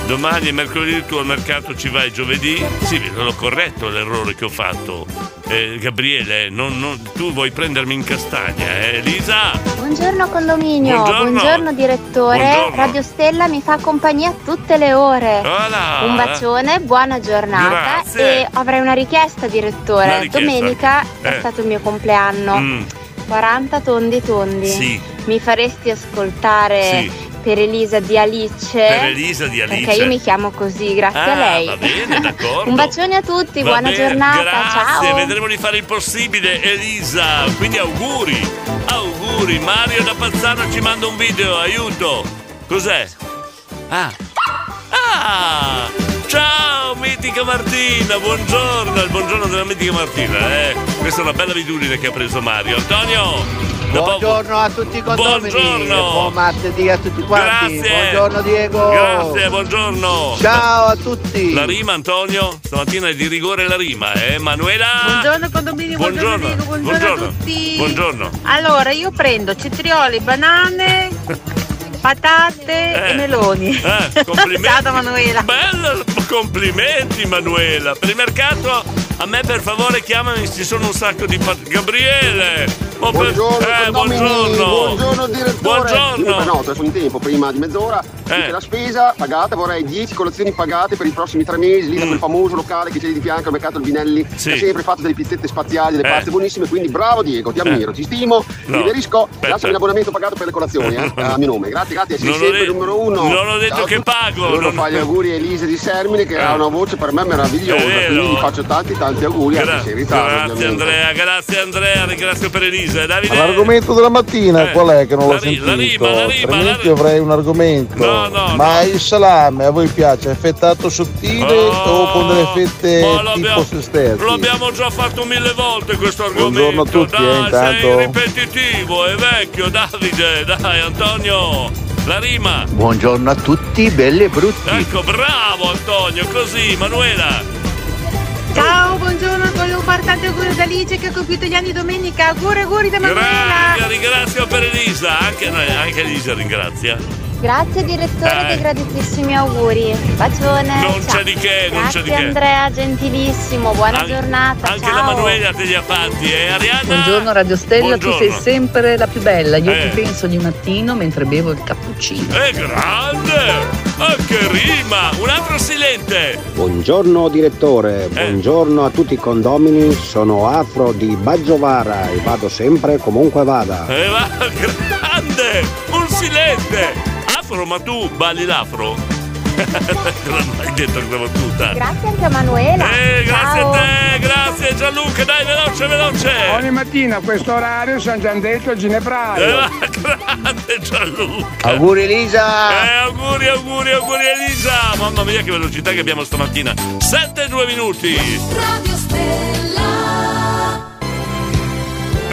domani è mercoledì, tu al mercato ci vai giovedì? Sì, l'ho corretto l'errore che ho fatto. Eh, Gabriele, non- non- tu vuoi prendermi in castagna, eh? Elisa? Buongiorno condominio, Buongiorno. direttore. Buongiorno. Radio Stella mi fa compagnia tutte le ore. Voilà. Un bacione, buona giornata Grazie. e avrei una richiesta direttore. Una richiesta. Domenica è Eh. stato il mio compleanno. Mm, 40 tondi tondi. Sì. Mi faresti ascoltare Sì. per Elisa di Alice? Per Elisa di Alice. Perché io mi chiamo così, grazie Ah, a lei. va bene, d'accordo. Un bacione a tutti, Va buona bene, giornata, Grazie, ciao. vedremo di fare il possibile, Elisa. Quindi auguri, auguri. Mario da Pazzano ci manda un video, aiuto. Cos'è? Ah. Ah! Ciao mitica Martina, buongiorno, il buongiorno della mitica Martina, eh. Questa è una bella abitudine che ha preso Mario. Antonio! Buongiorno a tutti i condomini. Buongiorno. Buon martedì a tutti quanti. Grazie. Buongiorno Diego. Grazie, buongiorno. Ciao a tutti. La rima, Antonio? Stamattina è di rigore la rima, eh? Manuela? Buongiorno condominio, buongiorno, Buongiorno, Diego, buongiorno, buongiorno. a tutti. Buongiorno. Allora, io prendo cetrioli, banane, patate Eh. e meloni. Eh, complimenti. Ciao Manuela. Bello, complimenti Manuela. Per il mercato a me per favore chiamami, ci sono un sacco di pat- Gabriele! Oh, per- Buongiorno, eh, condomini. buongiorno! buongiorno direttore. Buongiorno. Io prenoto adesso in tempo, prima di mezz'ora. Dice la spesa pagata, vorrei 10 colazioni pagate per i prossimi tre mesi, lì da quel famoso locale che c'è lì di fianco al mercato Albinelli, Mm. Sì. che ha sempre fatto delle pizzette spaziali, delle Eh. paste buonissime, quindi bravo Diego, ti ammiro, ti stimo, No. ti riverisco, lasciami l'abbonamento pagato per le colazioni, eh, a mio nome. Grazie, grazie, sei Non ho sempre de- il numero uno. non ho detto Ciao che pago, Volevo non- fare gli auguri a Elisa di Sermine che Eh. ha una voce per me meravigliosa, quindi gli faccio tanti tanti auguri, anche Gra- se in ritardo. grazie ovviamente. Andrea, grazie Andrea, ringrazio per Elisa. Eh, Davide. L'argomento della mattina Eh, qual è che non la l'ho ri- sentito? la rima, la rima, Altrimenti la- avrei un argomento. No, no, Ma il salame a voi piace affettato sottile o con delle fette tipo l'abbiamo- se stessi? Lo abbiamo già fatto mille volte questo argomento. Buongiorno a tutti, dai, eh, intanto. sei ripetitivo, è vecchio, Davide, dai Antonio. La rima. Buongiorno a tutti, belli e brutti. Ecco, bravo Antonio, così, Manuela. Ciao, buongiorno, volevo fare tanti auguri ad Alice che ha compiuto gli anni domenica. Auguri, auguri da Manuela. Grazie, ringrazio per Elisa, anche, anche Elisa ringrazia. Grazie direttore Eh. dei graditissimi auguri. Bacione. Non ciao. c'è di che, non c'è di Grazie che. Andrea, gentilissimo, buona An- giornata. Anche ciao. la Manuela te li ha fatti, eh? Arianna? Buongiorno Radio Stella, tu sei Buongiorno. sempre la più bella. Io Eh. ti penso ogni mattino mentre bevo il cappuccino. È grande! Ah, che rima! Un altro silente! Buongiorno direttore, buongiorno a tutti i condomini, sono Afro di Baggiovara e vado sempre comunque vada. Eh, va, grande! Un silente! Afro, ma tu balli l'afro? non hai detto questa battuta. Grazie anche a Manuela. Eh, grazie Ciao. a te, grazie Gianluca, dai, veloce, veloce! Ogni mattina a questo orario sono già detto il Eh, ginepraio. va, grande Gianluca! Auguri Elisa! Eh, auguri, auguri, auguri Elisa! Mamma mia che velocità che abbiamo stamattina! 7 e 2 minuti! Radio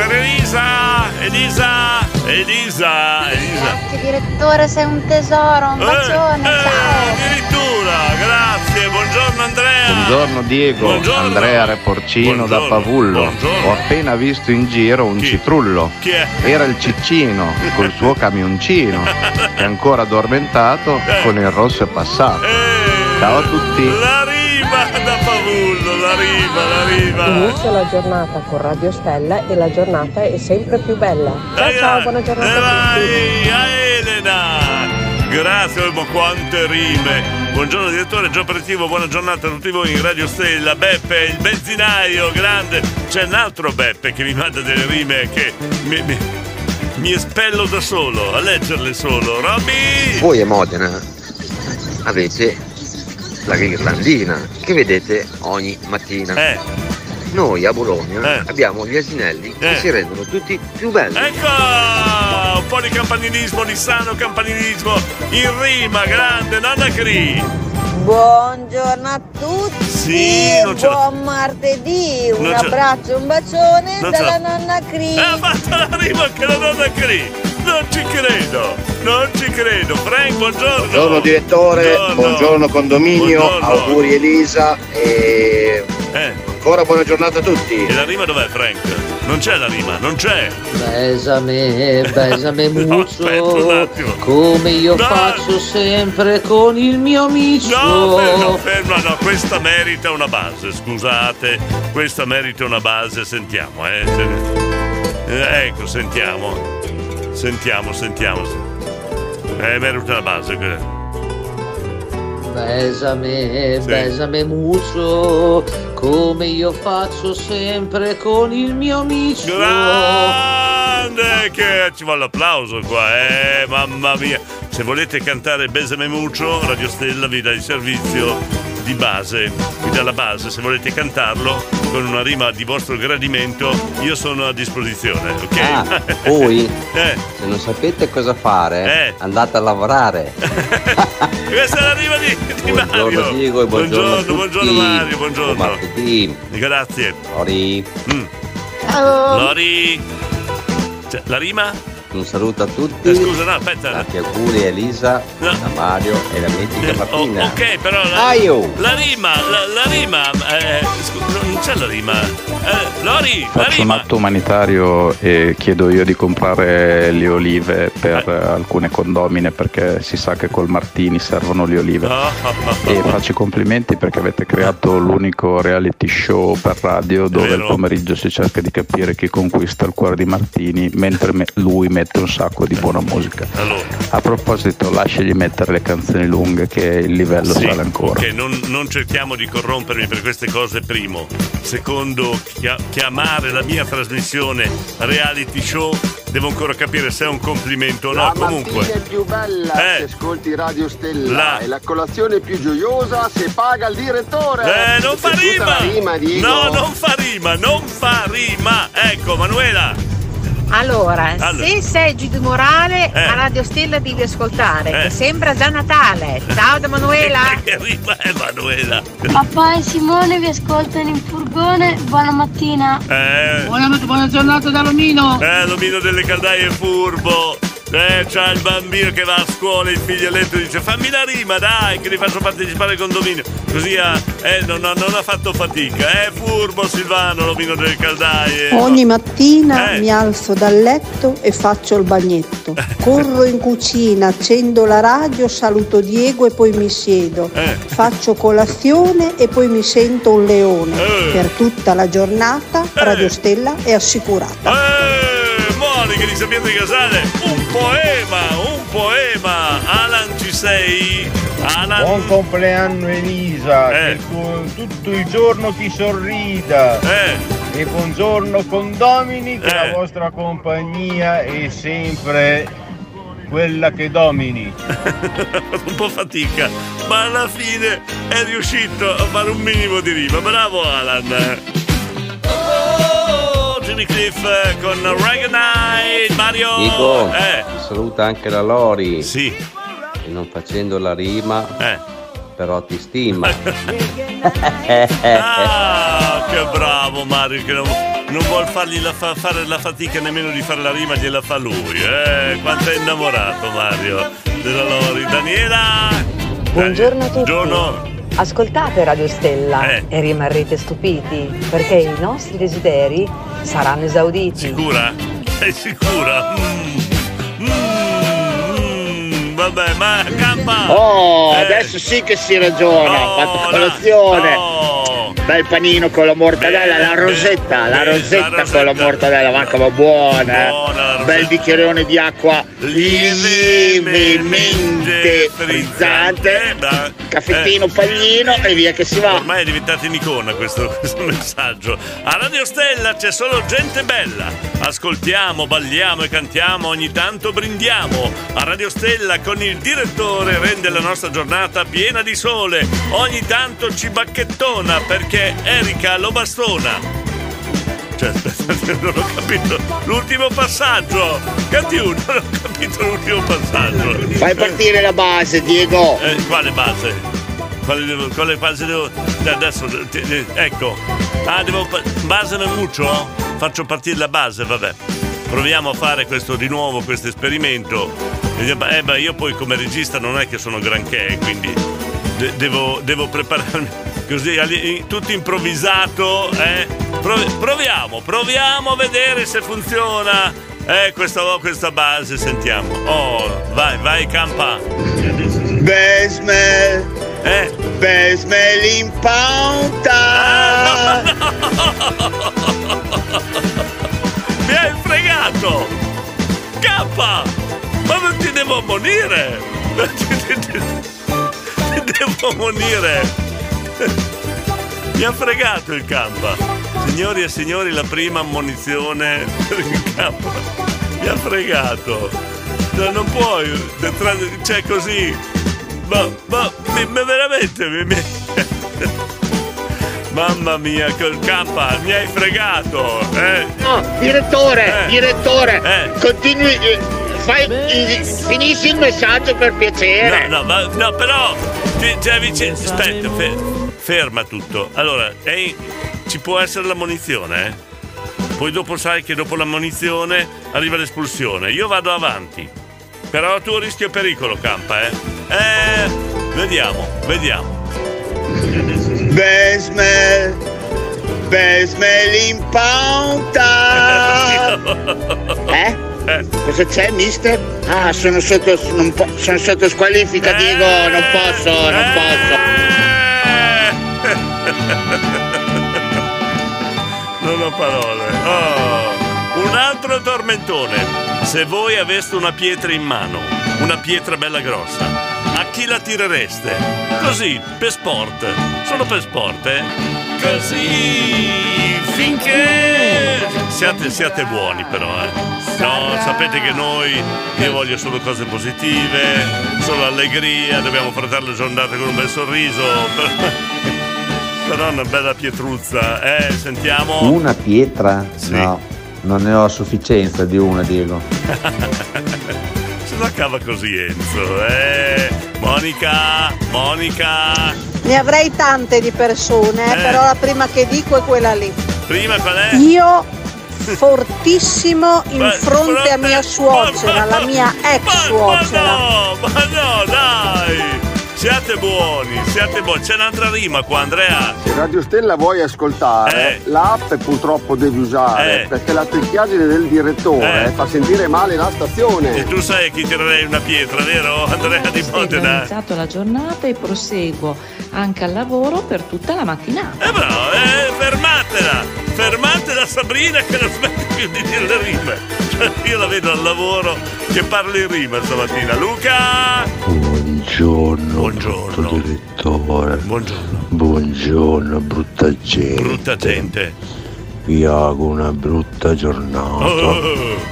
Per Elisa! Elisa! Elisa! Elisa! Grazie direttore, sei un tesoro, un bacione. Eh, ciao. addirittura, grazie, buongiorno Andrea! Buongiorno Diego, Buongiorno. Andrea Reporcino da Buongiorno, Pavullo. buongiorno. Ho appena visto in giro un citrullo. Chi è? Era il Ciccino col suo camioncino che ancora addormentato con il rosso è passato. Ciao a tutti. La riva da Pavullo, la riva, la riva! Inizia la giornata con Radio Stella e la giornata è sempre più bella. Ciao ciao, buona giornata a tutti. vai, a Elena! Grazie, ma quante rime! Buongiorno direttore, già aperitivo, buona giornata a tutti voi in Radio Stella. Beppe, il benzinaio, grande! C'è un altro Beppe che mi manda delle rime che mi, mi, mi espello da solo, a leggerle solo. Robby! Voi a Modena avete la ghirlandina che vedete ogni mattina. Eh. Noi a Bologna abbiamo gli asinelli che Eh. si rendono tutti più belli. Ecco! Un po' di campanilismo, di sano campanilismo in rima, grande, nonna Cri! Buongiorno a tutti, Sì, non ce la- buon martedì, un abbraccio e un bacione Non dalla la- nonna Cri. Ha fatto la rima anche la nonna Cri! Non ci credo! Non ci credo! Frank, buongiorno! Buongiorno direttore, buongiorno, condominio, Buongiorno. auguri Elisa e ancora buona giornata a tutti. E la rima dov'è, Frank? Non c'è la rima, non c'è! Besame, besame un attimo. come io No. faccio sempre con il mio amico. No, fermo, fermo, no, questa merita una base, scusate, questa merita una base, sentiamo, eh. eh, ecco, sentiamo. Sentiamo, sentiamo. Eh, merita una base. quella. Besame, Sì. besame mucho, come io faccio sempre con il mio amico. Grande, che ci vuole l'applauso qua, eh, mamma mia. Se volete cantare Besame Mucho, Radio Stella vi dà il servizio di base, vi dà la base, se volete cantarlo con una rima di vostro gradimento, io sono a disposizione, ok? Ah, poi, Eh. se non sapete cosa fare, Eh. andate a lavorare. Questa è la rima di, di Buongiorno Mario. Diego buongiorno, a tutti. buongiorno Mario, buongiorno. Buon martedì. Grazie. Lori. Lori. Cioè, la rima? Un saluto a tutti. Eh, scusa, no, aspetta. Tanti auguri a Elisa, a Mario e la mitica Oh, Martina. ok, però la, Aio. la rima, la, la rima, eh, scu- non c'è la rima. Eh, Lori, la Faccio un rima. atto umanitario e chiedo io di comprare le olive per eh, alcune condomine perché si sa che col Martini servono le olive. Ah, E faccio i complimenti perché avete creato l'unico reality show per radio dove il pomeriggio si cerca di capire chi conquista il cuore di Martini mentre me- lui mette un sacco di buona musica. A proposito, lasciagli mettere le canzoni lunghe che il livello Sì, sale ancora. ok, non, non cerchiamo di corrompermi per queste cose, primo. Secondo, chia- chiamare la mia trasmissione reality show, devo ancora capire se è un complimento o no. La Comunque, mattina è più bella Eh. se ascolti Radio Stella La- e la colazione più gioiosa se paga il direttore. eh, non fa rima! rima. No, non fa rima, non fa rima! Ecco, Manuela! Allora, Allora. se sei Giudo Morale, Eh. a Radio Stella devi ascoltare, Eh. che sembra già Natale. Ciao da Manuela. che rima è Manuela? Papà e Simone vi ascoltano in furgone, buona mattina. Eh, Buona, buona giornata da Lomino. eh, l'omino delle caldaie furbo! Eh, c'ha il bambino che va a scuola, il figlioletto dice fammi la rima, dai, che li faccio partecipare al condominio. Così ha, eh, non, ha- non ha fatto fatica. Eh, furbo Silvano, l'omino delle caldaie. Ogni mattina Eh. mi alzo dal letto e faccio il bagnetto. Corro in cucina, accendo la radio, saluto Diego e poi mi siedo. Eh. Faccio colazione e poi mi sento un leone. Eh. Per tutta la giornata Radio Stella è assicurata. Eh, Monica di Sapienza di Casale, un poema, un poema. Alan ci sei? Alan. Buon compleanno Elisa, Eh. che tutto il giorno ti sorrida. E buongiorno condomini, che Eh. la vostra compagnia è sempre quella che domini. un po' fatica, ma alla fine è riuscito a fare un minimo di rima. Bravo Alan. Cliff eh, con Night, Mario. Dico, Eh, ti saluta anche la Lori. Sì. E non facendo la rima, Eh. però ti stima. Ah, che bravo Mario, che non, non vuol fargli la fa- fare la fatica nemmeno di fare la rima, gliela fa lui. Eh, quanto è innamorato Mario della Lori. Daniela! Buongiorno a tutti. Buongiorno. Ascoltate Radio Stella Eh. e rimarrete stupiti perché i nostri desideri saranno esauditi. Sicura? Sei sicura? Mm. Mm, vabbè, ma campa! Oh, Eh. adesso sì che si ragiona. Oh, Ho fatto colazione. Oh. Bel panino con la mortadella, la rosetta, la bene, rosetta la con la mortadella, ma buona. eh. Bel bicchierone di acqua lievemente frizzante. Caffettino, paglino e via che si va. Ormai è diventato un'icona questo, questo messaggio. A Radio Stella c'è solo gente bella. Ascoltiamo, balliamo e cantiamo, ogni tanto brindiamo. A Radio Stella con il direttore rende la nostra giornata piena di sole. Ogni tanto ci bacchettona perché Erika lo bastona. Cioè, non ho capito l'ultimo passaggio. Canti uno, non ho capito l'ultimo passaggio. Fai partire la base, Diego. Eh, quale base? Quale, devo- quale base devo. Adesso, ecco. Ah, devo. Base nel muccio? Faccio partire la base, vabbè. Proviamo a fare questo di nuovo, questo esperimento. Eh, beh, io poi come regista non è che sono granché, quindi de- devo, devo prepararmi così, tutto improvvisato. Eh? Prov- proviamo, proviamo a vedere se funziona. Eh, questa, questa base, sentiamo. Oh, vai, vai, campa. Besmel. Eh? Besmel in pauta. Mi hai fregato! Cappa! Ma non ti devo ammonire! Ti, ti- ti- ti devo ammonire! Mi ha fregato il campa! Signori e signori, la prima ammonizione per il campa! Mi ha fregato! No, non puoi! Cioè così! Ma, ma, ma veramente mi, mi- Mamma mia, col campa, mi hai fregato! Eh? No, direttore, Eh. direttore, continui, eh, fai, finisci il messaggio per piacere. No, no, ma, no, però ti avvicini- Aspetta, fe- ferma tutto. Allora, ehi, ci può essere l'ammonizione, eh? Poi dopo sai che dopo l'ammonizione arriva l'espulsione. Io vado avanti. Però tu rischio pericolo, campa, eh? Eh, vediamo, vediamo. Besmel, smelling ponta. Eh? Cosa c'è, mister? Ah, sono sotto, non po- sono sotto squalifica, Diego, non posso, non posso. Non ho parole. Oh, un altro tormentone. Se voi aveste una pietra in mano, una pietra bella grossa, a chi la tirereste? Così, per sport. Solo per sport, eh? Così, finché... Siate, siate buoni però, eh. No, sapete che noi, io voglio solo cose positive, solo allegria, dobbiamo affrontare le giornate con un bel sorriso. Però una bella pietruzza, eh, sentiamo. Una pietra? No, non ne ho a sufficienza di una, Diego. Se la cava così Enzo, eh. Monica, Monica. Ne avrei tante di persone, eh, però la prima che dico è quella lì. Prima qual è? Io fortissimo in Ma- fronte a mia suocera, la mia ex suocera. No, ma no, dai! Siate buoni, siate buoni. C'è un'altra rima qua, Andrea. Se Radio Stella vuoi ascoltare, l'app purtroppo devi usare Eh. perché la tricchiaggine del direttore Eh. fa sentire male la stazione. E tu sai a chi tirerei una pietra, vero? Andrea di Ho Modena. iniziato la giornata e proseguo anche al lavoro per tutta la mattinata. Eh bravo, eh, fermatela! Fermatela Sabrina che non smette più di dire le rime. Cioè, io la vedo al lavoro che parla in rima stamattina. Luca! Buongiorno, Buongiorno. direttore. Buongiorno. Buongiorno, brutta gente. Brutta gente. Vi auguro una brutta giornata Oh.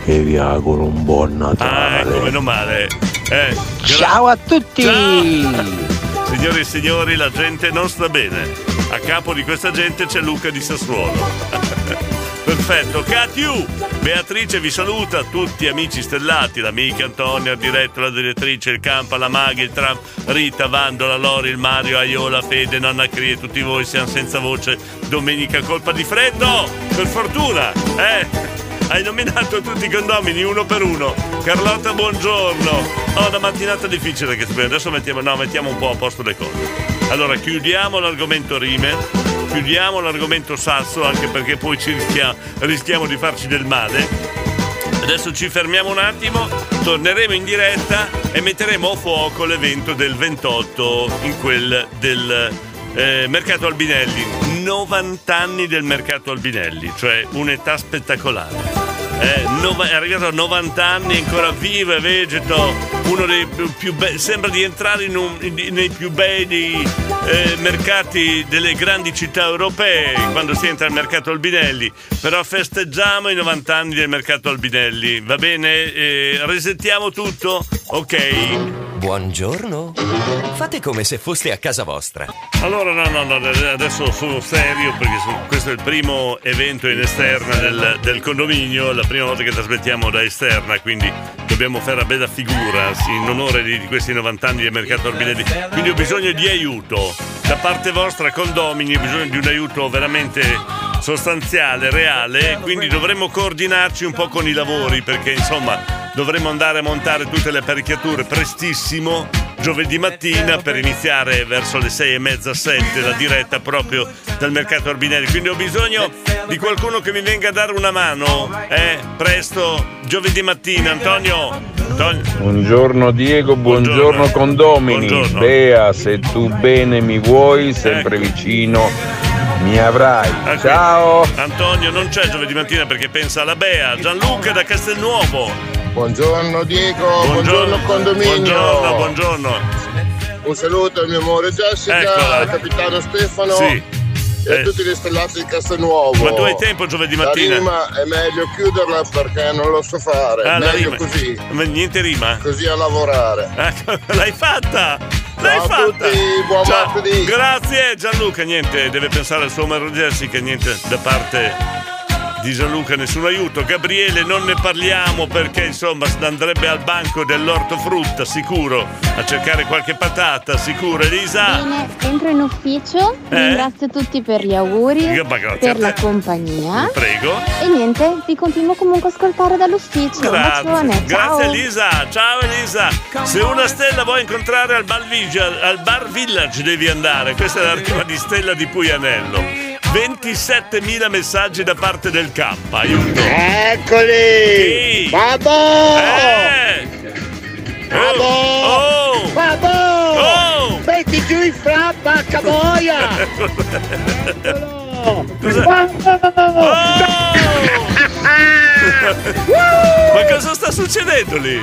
e vi auguro un buon Ah, Natale. ecco, meno male. Eh, Ciao a tutti! Signori e signori, la gente non sta bene. A capo di questa gente c'è Luca di Sassuolo. Perfetto, Catiu! Beatrice vi saluta, tutti amici stellati, l'amica Antonia, il diretto, la direttrice, il Campa, la Maghi, il Trump, Rita, Vando, la Lori, il Mario, Aiola, Fede, Nonna Cri e tutti voi siamo senza voce. Domenica colpa di freddo! Per fortuna, eh! Hai nominato tutti i condomini uno per uno. Carlotta, buongiorno. Ho una mattinata difficile che spero. Adesso mettiamo, no, mettiamo un po' a posto le cose. Allora, chiudiamo l'argomento rime. Chiudiamo l'argomento sasso, anche perché poi rischia- rischiamo di farci del male. Adesso ci fermiamo un attimo, torneremo in diretta e metteremo a fuoco l'evento del 28 in quel del eh, Mercato Albinelli. 90 anni del Mercato Albinelli, cioè un'età spettacolare. Eh, nova- è arrivato a 90 anni, ancora vivo e vegeto, uno dei più, bei, sembra di entrare un- nei più bei eh, mercati delle grandi città europee quando si entra al mercato Albinelli, però festeggiamo i 90 anni del mercato Albinelli, va bene? Eh, resettiamo tutto? Ok? Buongiorno. Fate come se foste a casa vostra. Allora, no, no, no, adesso sono serio perché questo è il primo evento in esterna del, del condominio, la prima volta che trasmettiamo da esterna, quindi dobbiamo fare una bella figura in onore di, di questi 90 anni del mercato Orbinelli. Quindi ho bisogno di aiuto da parte vostra, condomini, ho bisogno di un aiuto veramente sostanziale, reale, quindi dovremmo coordinarci un po' con i lavori perché insomma dovremmo andare a montare tutte le apparecchiature prestissimo giovedì mattina per iniziare verso le sei e mezza, sette la diretta proprio dal mercato Orbinelli. Quindi ho bisogno di qualcuno che mi venga a dare una mano, eh? Presto, giovedì mattina, Antonio. Antonio. Buongiorno Diego, buongiorno, condomini. Buongiorno. Bea, se tu bene mi vuoi, sempre vicino mi avrai. Ah, qui. Ciao! Antonio non c'è giovedì mattina perché pensa alla Bea. Gianluca da Castelnuovo. Buongiorno Diego, buongiorno, condominio. Buongiorno, buongiorno. Un saluto al mio amore Jessica, Eccola. al capitano Stefano Sì. E Eh. tutti gli stellati di Castelnuovo. Ma tu hai tempo giovedì mattina? La rima è meglio chiuderla perché non lo so fare. Ah, meglio così, Ma niente rima. così a lavorare. Ecco, l'hai fatta! L'hai Ciao fatta! tutti, buon Ciao. martedì. Grazie Gianluca, niente, deve pensare al suo Maro Jessica, niente da parte di Gianluca, nessun aiuto. Gabriele non ne parliamo perché insomma andrebbe al banco dell'ortofrutta, sicuro, a cercare qualche patata, sicuro. Elisa? Bene, entro in ufficio, Eh? ringrazio tutti per gli auguri, per la compagnia Prego. e niente, vi continuo comunque a ascoltare dall'ufficio. Grazie, grazie Elisa, ciao Elisa. Se una stella vuoi incontrare al Bar, Village, al Bar Village devi andare, questa è la rima di Stella di Puglianello. 27.000 messaggi da parte del campo. Aiuto. Eccoli! Sì. Babbo! Eh! Babbo! Oh! Babbo! Oh! Metti giù il frappa, caboia! Ma cosa sta succedendo lì?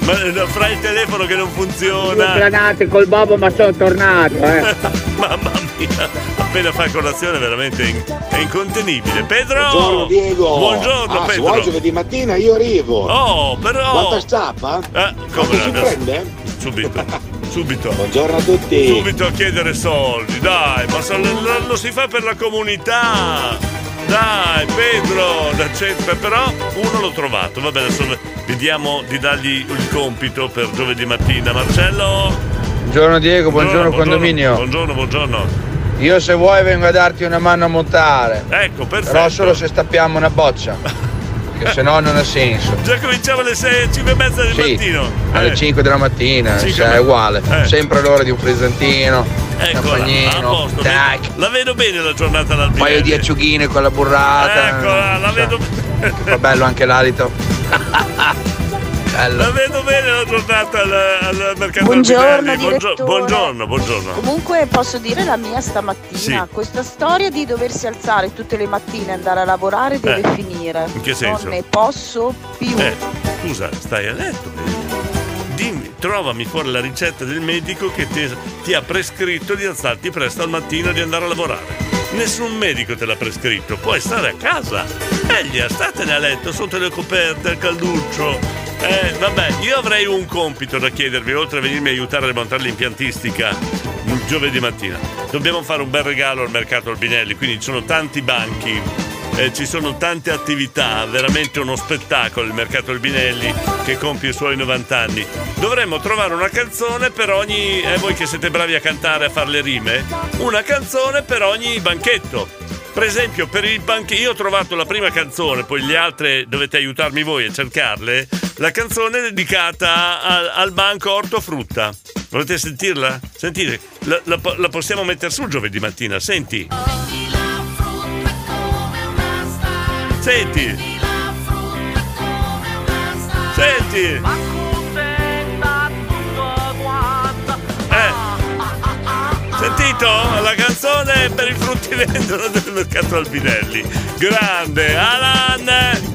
Ma no, fra il telefono che non funziona. Granate col babbo ma sono tornato, eh! Mamma mia, appena fa colazione veramente in- è incontenibile. Pedro! Buongiorno Diego. Buongiorno ah, se Pedro. vuoi giovedì mattina io arrivo. Oh, però. Quanta stappa? Eh, come adesso? prende? Subito, subito. Buongiorno a tutti. Subito a chiedere soldi, dai, ma se lo, si fa per la comunità. Dai, Pedro, da centro, però uno l'ho trovato. Vabbè, adesso vediamo di dargli il compito per giovedì mattina. Marcello? Buongiorno Diego, buongiorno, condominio. Buongiorno, buongiorno. Io se vuoi vengo a darti una mano a montare. Ecco, perfetto. Però solo se stappiamo una boccia. Perché se no non ha senso. Già cominciamo alle 6, 5 e mezza del Sì, mattino. alle Eh. 5 della mattina, cioè, è uguale. Eh. Sempre l'ora di un frizzantino, Eccola, a champagnino, posto. dai, La vedo bene la giornata un paio di acciughine con la burrata. Eccola, la vedo Fa bello anche l'alito. La bello. vedo bene la giornata al, al mercato Buongiorno. Buongio- direttore. buongiorno, buongiorno. Comunque posso dire la mia stamattina, Sì. questa storia di doversi alzare tutte le mattine e andare a lavorare deve Eh, finire. in che senso? Non ne posso più. Eh, scusa, stai a letto. Dimmi, trovami fuori la ricetta del medico che ti, ti ha prescritto di alzarti presto al mattino e di andare a lavorare. Nessun medico te l'ha prescritto, puoi stare a casa. Eglia, statene a letto sotto le coperte, al calduccio. Eh, vabbè, io avrei un compito da chiedervi, oltre a venirmi a aiutare a rimontare l'impiantistica mm, giovedì mattina. Dobbiamo fare un bel regalo al mercato Albinelli, quindi ci sono tanti banchi eh, ci sono tante attività, veramente uno spettacolo il mercato Albinelli che compie i suoi 90 anni. Dovremmo trovare una canzone per ogni. Eh, voi che siete bravi a cantare, a fare le rime, una canzone per ogni banchetto. Per esempio, per il banchetto, io ho trovato la prima canzone, poi le altre dovete aiutarmi voi a cercarle. La canzone dedicata al, al banco ortofrutta. Volete sentirla? Sentite, la, la la possiamo mettere su giovedì mattina, senti. Senti! Senti! Eh! Sentito? La canzone per il fruttivendolo del mercato Albinelli. Grande! Alan!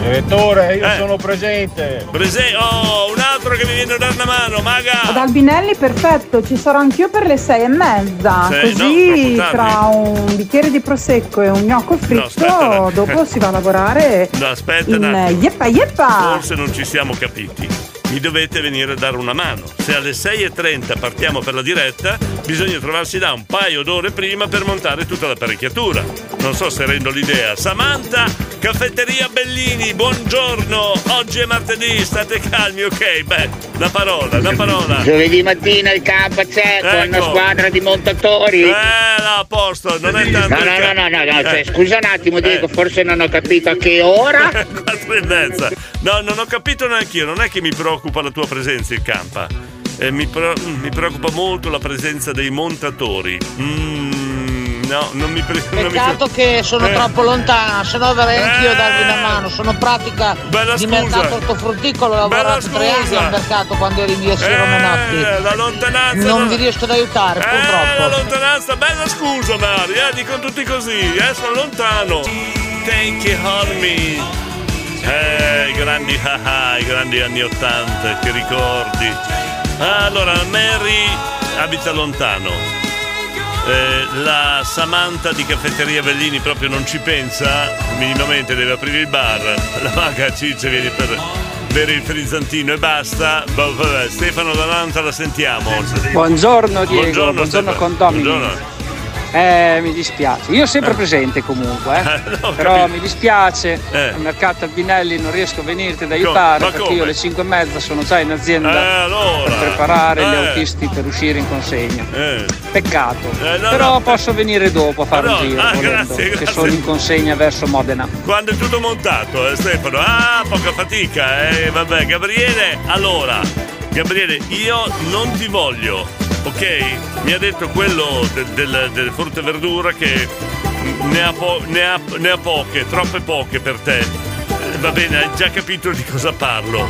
Direttore, io Eh. sono presente. Prese- oh, un altro che mi viene a dare una mano, maga! Ad Albinelli perfetto, ci sarò anch'io per le sei e mezza. Sei- no, Così tardi. tra un bicchiere di prosecco e un gnocco fritto, attimo. dopo si va a lavorare No, aspetta in yeppa yeppa. Forse non ci siamo capiti. Mi dovete venire a dare una mano. Se alle 6.30 partiamo per la diretta, bisogna trovarsi là un paio d'ore prima per montare tutta l'apparecchiatura. Non so se rendo l'idea. Samantha, caffetteria Bellini, buongiorno. Oggi è martedì, state calmi, ok? Beh, una parola, una parola. Giovedì mattina il campo c'è con una Ecco. squadra di montatori. Eh, no, a posto, non è tanto. No, no, ca- no, no, no, no, Eh. cioè, scusa un attimo, Diego, Eh. forse non ho capito a che ora. Quattro e mezza. No, non ho capito neanche io. Non è che mi preoccupa la tua presenza in campa. Eh, mi, pro- mi preoccupa molto la presenza dei montatori. Mm, no, non mi, pre- non mi Peccato che sono Eh. troppo lontana, se no verrei anch'io a darvi una Eh. mano. Sono pratica Bella di scusa. mercato ortofrutticolo, ho Bella lavorato tre anni scusa. al mercato quando ero in via Siro Eh, Menotti. la lontananza. Non no. vi riesco ad aiutare, Eh, la purtroppo. lontananza, bella scusa Mari, eh, dicono tutti così, eh, sono lontano. Thank you, me. Eh, i grandi haha, i grandi anni Ottanta, che ricordi. Allora, Mary abita lontano. Eh, la Samantha di Caffetteria Bellini proprio non ci pensa, minimamente deve aprire il bar. La maga Ciccia viene per bere il frizzantino e basta. Stefano Dananta la sentiamo. Buongiorno Diego, buongiorno, Stefano. condomini. Buongiorno. Eh, mi dispiace. Io sempre presente comunque, eh. ho però capito. mi dispiace. Eh. Al mercato Albinelli non riesco a venirti ad aiutare Ma perché come? io alle 5 e mezza sono già in azienda Eh, allora. per preparare gli Eh. autisti per uscire in consegna. Eh. Peccato. Eh, no, però no. posso venire dopo a fare no. un giro Ah, volendo, grazie, che grazie. sono in consegna verso Modena. Quando è tutto montato, eh, Stefano? Ah, poca fatica, eh, vabbè, Gabriele, allora, Gabriele, io non ti voglio ok? Mi ha detto quello del, del, del frutta e verdura che ne ha, po- ne, ha, ne ha poche, troppe poche per te. Eh, Va bene, hai già capito di cosa parlo.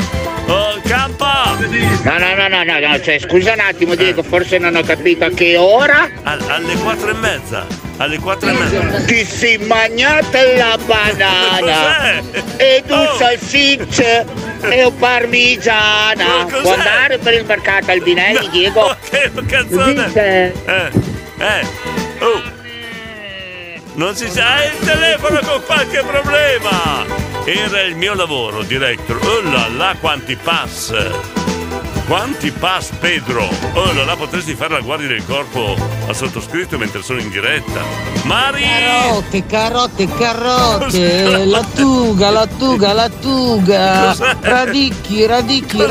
Oh, campa! No, no, no, no, no, no, cioè, scusa un attimo, Diego, forse non ho capito a che ora. Al- alle quattro e mezza. Alle quattro e mezza. Ti si mangiate la banana e due Oh. salsicce e un parmigiana. Ma? Può andare per il mercato Albinelli, Diego? Che canzone! Dice. Eh, eh, oh! Non si sa, hai il telefono con qualche problema! Era il mio lavoro, director. Oh là là, quanti pass! Quanti pass, Pedro! Oh là là, potresti fare la guardia del corpo al sottoscritto mentre sono in diretta. Mari! Carote, carote, carote, lattuga, lattuga, lattuga, Cos'è? radicchi, radicchi, Cos'è?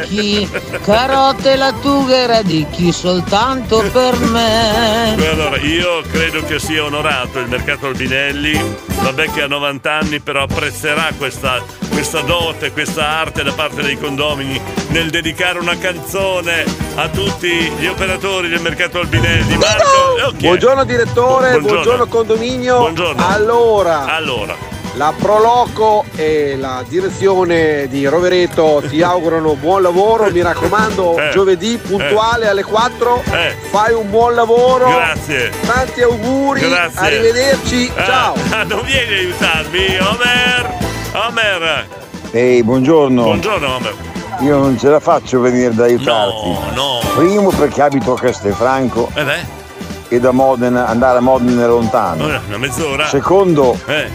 radicchi, carote, lattuga e radicchi soltanto per me. Beh, Allora, io credo che sia onorato il mercato Albinelli. Vabbè che ha 90 anni, però apprezzerà questa, questa dote, questa arte da parte dei condomini nel dedicare una canzone a tutti gli operatori del mercato Albinelli. Marco, ok. Buongiorno direttore, Buongiorno. buongiorno, condominio. Buongiorno. Allora, Allora, la Proloco e la direzione di Rovereto ti augurano buon lavoro, mi raccomando, Eh. giovedì puntuale alle 4, Eh. fai un buon lavoro. grazie. Tanti auguri, Grazie. arrivederci, Ah, ciao. ah, non vieni a aiutarmi, Omer! Omer! Ehi, buongiorno. Buongiorno, Omer. Io non ce la faccio venire ad aiutarti. No, no. Primo perché abito a Castelfranco Eh beh, e da Modena, andare a Modena è lontano. ora, una mezz'ora. Secondo, Eh,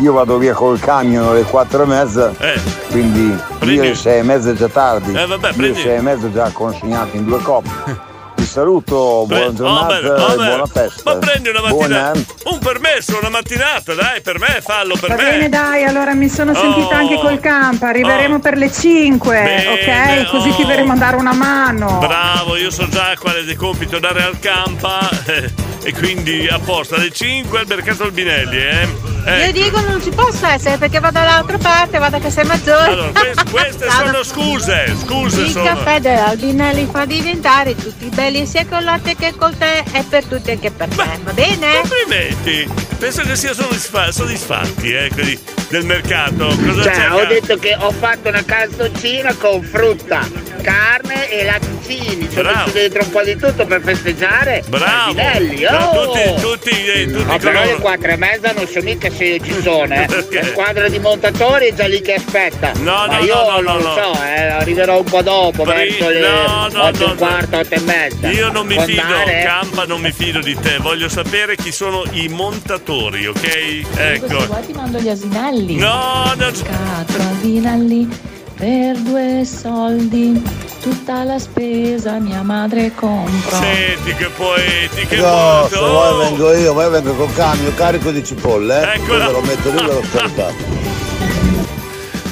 io vado via col camion alle quattro e mezza, eh. quindi Prendi- io alle sei e mezza è già tardi. Eh, vabbè, io prendi- alle sei e mezza già consegnato in due coppe. Ti saluto, buona Beh, giornata Omer, Omer, buona festa. Ma prendi una mattinata. Un permesso, una mattinata, dai, per me, fallo per Va me. bene dai, allora mi sono sentita Oh. anche col campo, arriveremo Oh. per le 5, Bene, ok? Così ti oh. verremo a dare una mano. Bravo, io so già quale è compito dare al campa eh, e quindi apposta alle 5 al mercato Albinelli, eh? Io Ecco. dico non ci posso essere perché vado dall'altra parte, vado a Castel Maggiore. Allora, que- queste sono scuse, scuse Il sono. caffè dell'Albinelli fa diventare tutti belli sia col latte che col tè e per tutti e che per me, va bene? Complimenti! Penso che siano soddisfa- soddisfatti, eh, quelli del mercato. Cosa c'è? Cioè, ho detto che ho fatto una calzoncina con frutta, carne e latticini. Ci ho messo dentro un po' di tutto per festeggiare. Bravo! Albinelli, No, oh! tutti, tutti, eh, tutti No, però le quattro e mezza non so mica se io ci sono, eh. La squadra di montatori è già lì che aspetta. No, Ma no, io no, no, non no, no. so, eh, arriverò un po' dopo, Pri- verso le no, no, otto e no, un quarto, otto e mezza. Io non mi Può fido, andare? Campa, non mi fido di te. Voglio sapere chi sono i montatori, ok? Ecco. vuoi ti mando gli asinelli. No, Quattro asinelli per due soldi. Tutta la spesa mia madre compra. Senti che poeti, che No, se molto. vuoi vengo io, poi vengo col camion carico di cipolle, eh. Eccola. Lo metto lì e ve lo scaricato.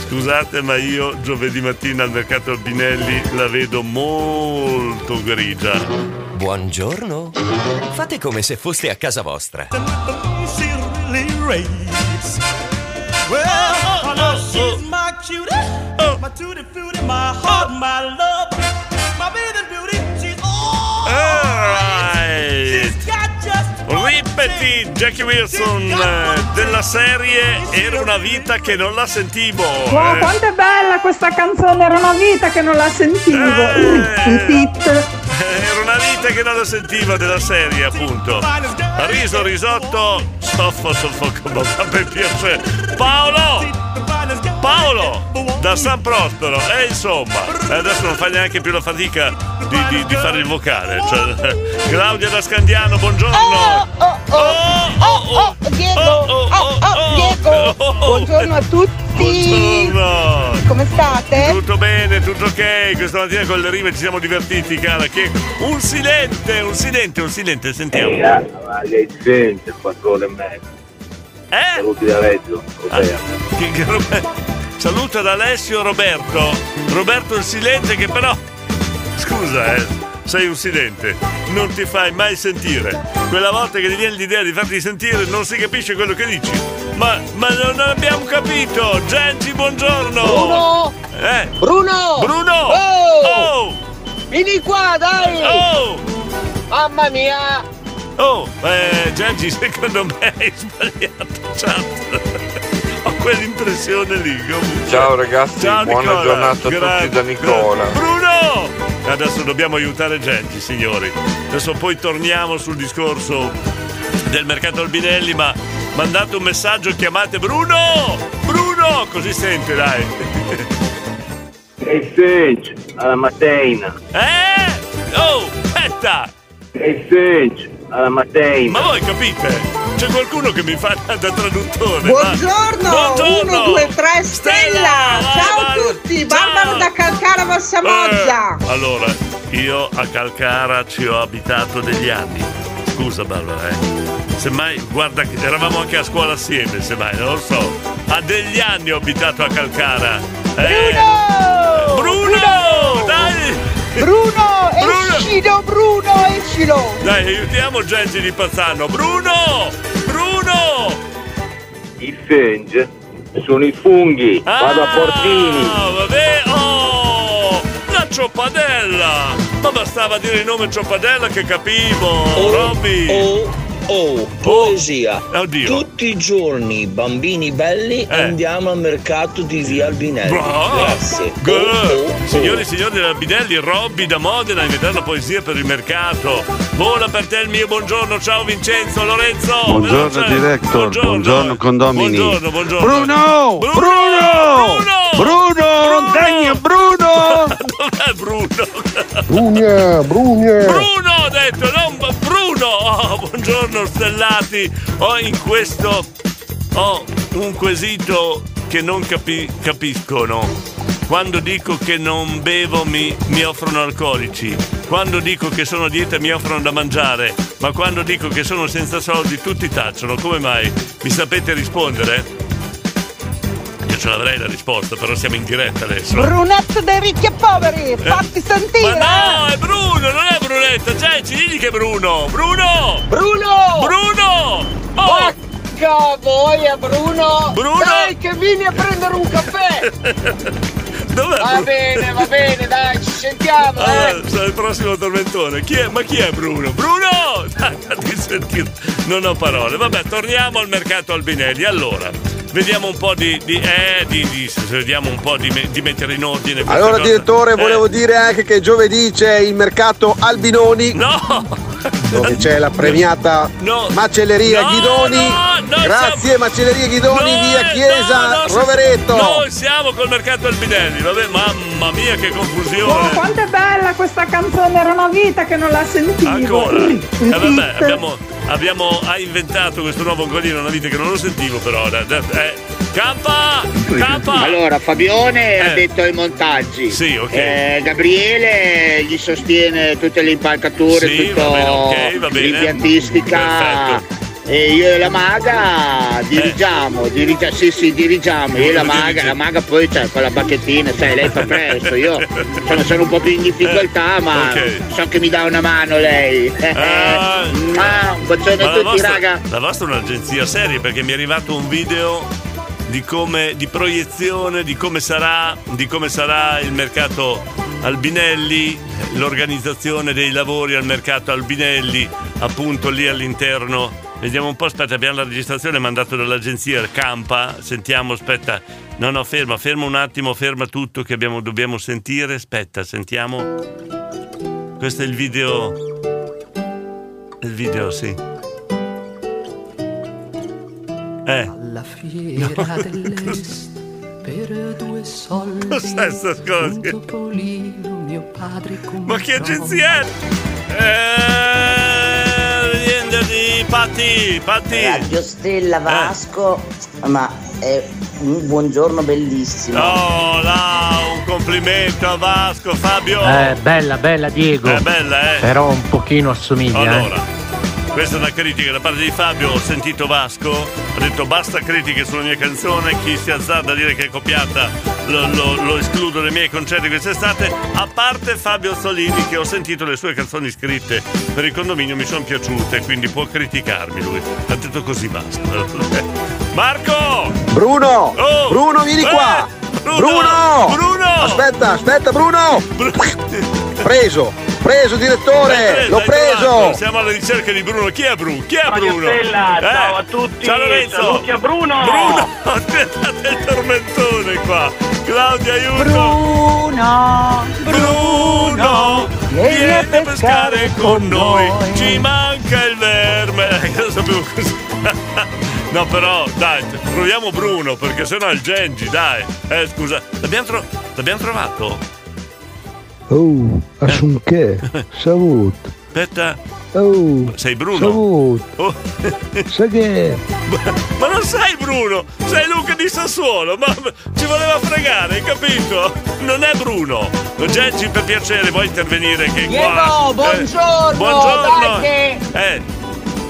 Scusate, ma io giovedì mattina al mercato Albinelli la vedo molto grigia. Buongiorno. Fate come se foste a casa vostra. Well, I know she's my cutie, my tutti frutti, my heart, my love, my baby beauty. She's all Alright. She's got just Ripeti Jackie Wilson eh, della serie Era una vita che non la sentivo. Wow, eh. quanto è bella questa canzone, era una vita che non la sentivo. Eh. Era una vita che non la sentiva della serie, appunto. Riso, risotto, soffo, soffoco, ma per piacere. Paolo! Paolo! Da San Prospero, e insomma, eh, adesso non fa neanche più la fatica di, di- di fare il vocale. Cioè, Claudia da Scandiano, buongiorno! Oh, oh, oh, oh, Diego, oh, oh, Diego, buongiorno a tutti. Buongiorno! Come state? Tutto bene, tutto ok. Questa mattina con le rime ci siamo divertiti, cara. Che... Un silente, un silente, un silente, sentiamo. Ma che gente, quattro ore e mezza. Eh? Saluti da Reggio, Roberto. Robe- Saluto ad Alessio Roberto. Roberto il silente che però. Scusa, eh. Sei un silente, non ti fai mai sentire. Quella volta che ti viene l'idea di farti sentire non si capisce quello che dici. Ma, ma non abbiamo capito! Gengi, buongiorno! Bruno! Eh? Bruno! Bruno! Oh! Oh! Vieni qua, dai! Oh! Mamma mia! Oh, eh, Giangi, secondo me hai sbagliato chat. Ho quell'impressione lì. comunque. Ciao ragazzi, Ciao, buona Nicola. giornata a Gra- tutti da Nicola. Bruno! Adesso dobbiamo aiutare Genji, signori. Adesso poi torniamo sul discorso del mercato Albinelli, ma mandate un messaggio, chiamate Bruno! Bruno! Così sente, dai. E Sage, alla mattina. Eh? Oh, aspetta! E Sage, alla mattina. Ma voi capite? C'è qualcuno che mi fa da traduttore. Buongiorno, va? Buongiorno! 1, 2, 3, Stella! vai, Ciao a tutti! Barbaro da Calcara Valsamoggia! Eh, allora, io a Calcara ci ho abitato degli anni. Scusa Barbara, eh. Semmai, guarda, che eravamo anche a scuola assieme, semmai, non lo so. A degli anni ho abitato a Calcara. Eh! Bruno! Bruno! Bruno! Escilo, Bruno, escilo! Dai, aiutiamo Genji di Pazzano. Bruno! Bruno! I Sage sono i funghi. Vado a Portini. Ah, vabbè, oh! La cioppadella! Ma bastava dire il nome cioppadella che capivo, Robby! Oh, oh, poesia. Oddio. Tutti i giorni, bambini belli, andiamo al mercato di Via Albinelli. Bravo! Grazie. Good. Oh, oh, Signori e signori della Binelli, Robby da Modena a inventare la poesia per il mercato. Vola per te il mio buongiorno, ciao Vincenzo, Lorenzo. Buongiorno director, buongiorno, condomini. Buongiorno, buongiorno. Bruno! Bruno! Bruno! Non degno, Bruno! Dov'è Bruno? Brugna, Brugna! Bruno ho detto, non Bruno! Oh, buongiorno stellati. Ho in questo ho un quesito che non capi- capiscono. Quando dico che non bevo mi, mi offrono alcolici. Quando dico che sono a dieta mi offrono da mangiare. Ma quando dico che sono senza soldi tutti tacciono. Come mai? Mi sapete rispondere? Ce l'avrei la risposta, però siamo in diretta adesso. Brunetto dei ricchi e poveri, fatti sentire! Ma no, è Bruno, non è Brunetta, cioè ci digli che è Bruno! Bruno! Bruno! Bruno! Oh! Porca boia, Bruno! Bruno! Dai, che vieni a prendere un caffè! Dov'è Va bene, va bene, dai, ci sentiamo, eh! Allora, sarà il prossimo tormentone. Chi è? Ma chi è Bruno? Bruno! Dai, fatti sentire. Non ho parole. Vabbè, torniamo al mercato Albinelli. Allora, vediamo un po' di. di eh, di, di- vediamo un po' di, me- di mettere in ordine. Allora, cose. direttore, Eh, volevo dire anche che giovedì c'è il mercato Albinoni. No! Dove c'è la premiata No. Macelleria No, Ghidoni. no, Grazie, siamo- Macelleria Ghidoni, via Chiesa, no, no, Rovereto. Noi siamo col mercato Albinelli. Vabbè, mamma mia, che Oh, confusione. quanto è bella questa canzone, era una vita che non la sentivo. Ancora? Eh, vabbè, abbiamo, abbiamo ha inventato questo nuovo angolino, una vita che non lo sentivo però. eh, campa! Campa! Allora, Fabione ha Eh. detto ai montaggi. Sì, ok. Eh, Gabriele gli sostiene tutte le impalcature, Sì, tutto va bene, ok, va bene. l'impiantistica. Perfetto. E io e la maga dirigiamo, dirigia- sì sì dirigiamo, io e la maga, la maga poi c'è con la bacchettina, sai, lei fa presto, io sono, sono un po' più in difficoltà, ma ok. so che mi dà una mano lei. Ah. Ah, un bacione a tutti vostra, raga. la vostra è un'agenzia seria perché mi è arrivato un video di come di proiezione di come sarà di come sarà il mercato Albinelli, l'organizzazione dei lavori al mercato Albinelli, appunto lì all'interno. Vediamo un po', aspetta, abbiamo la registrazione mandato dall'agenzia Campa. Sentiamo, aspetta. No, no, ferma, ferma un attimo, ferma tutto che abbiamo- dobbiamo sentire. Aspetta, sentiamo. Questo è il video. Il video, sì. Eh. Alla fiera dell'est per due soldi Cos'è sta cosa? topolino mio padre Ma che agenzia è? Eh, Patti, Patti. Radio Stella Vasco, ma è un buongiorno bellissimo. Oh, là, un complimento a Vasco, Fabio. Eh, bella, bella Diego. È bella, eh. Però un pochino assomiglia. eh. Questa è una critica da parte di Fabio. Ho sentito Vasco, ha detto basta critiche sulla mia canzone. Chi si azzarda a dire che è copiata lo, lo- lo escludo dai miei concerti quest'estate. A parte Fabio Solini, che ho sentito le sue canzoni scritte per il condominio, mi sono piaciute, quindi può criticarmi lui. Ha detto così Vasco. Marco! Bruno! Oh! Bruno, vieni Eh! qua! Bruno! Bruno! Bruno! Aspetta, aspetta, Bruno! Preso, preso direttore, l'ho Hai preso. trovato? Siamo alla ricerca di Bruno. Chi è Bruno? Chi è Bruno? Stella, Eh? ciao a tutti. Ciao Lorenzo. Saluti a Bruno. Bruno, aspettate il tormentone qua. Claudia, aiuto. Bruno, Bruno, vieni a pescare con noi. Ci manca il verme. Io lo sapevo così. No, però, dai, proviamo Bruno, perché sennò è il Gengi, dai. Eh, scusa, l'abbiamo, tro- l'abbiamo trovato? Oh, assunché? Salut. Aspetta. Oh, Sei Bruno? Salut. Oh. Sai che? Ma non sei Bruno, sei Luca di Sassuolo, ma ci voleva fregare, hai capito? Non è Bruno. Gengi, per piacere, vuoi intervenire che Diego, qua? buongiorno, Eh, buongiorno. dai che- Eh,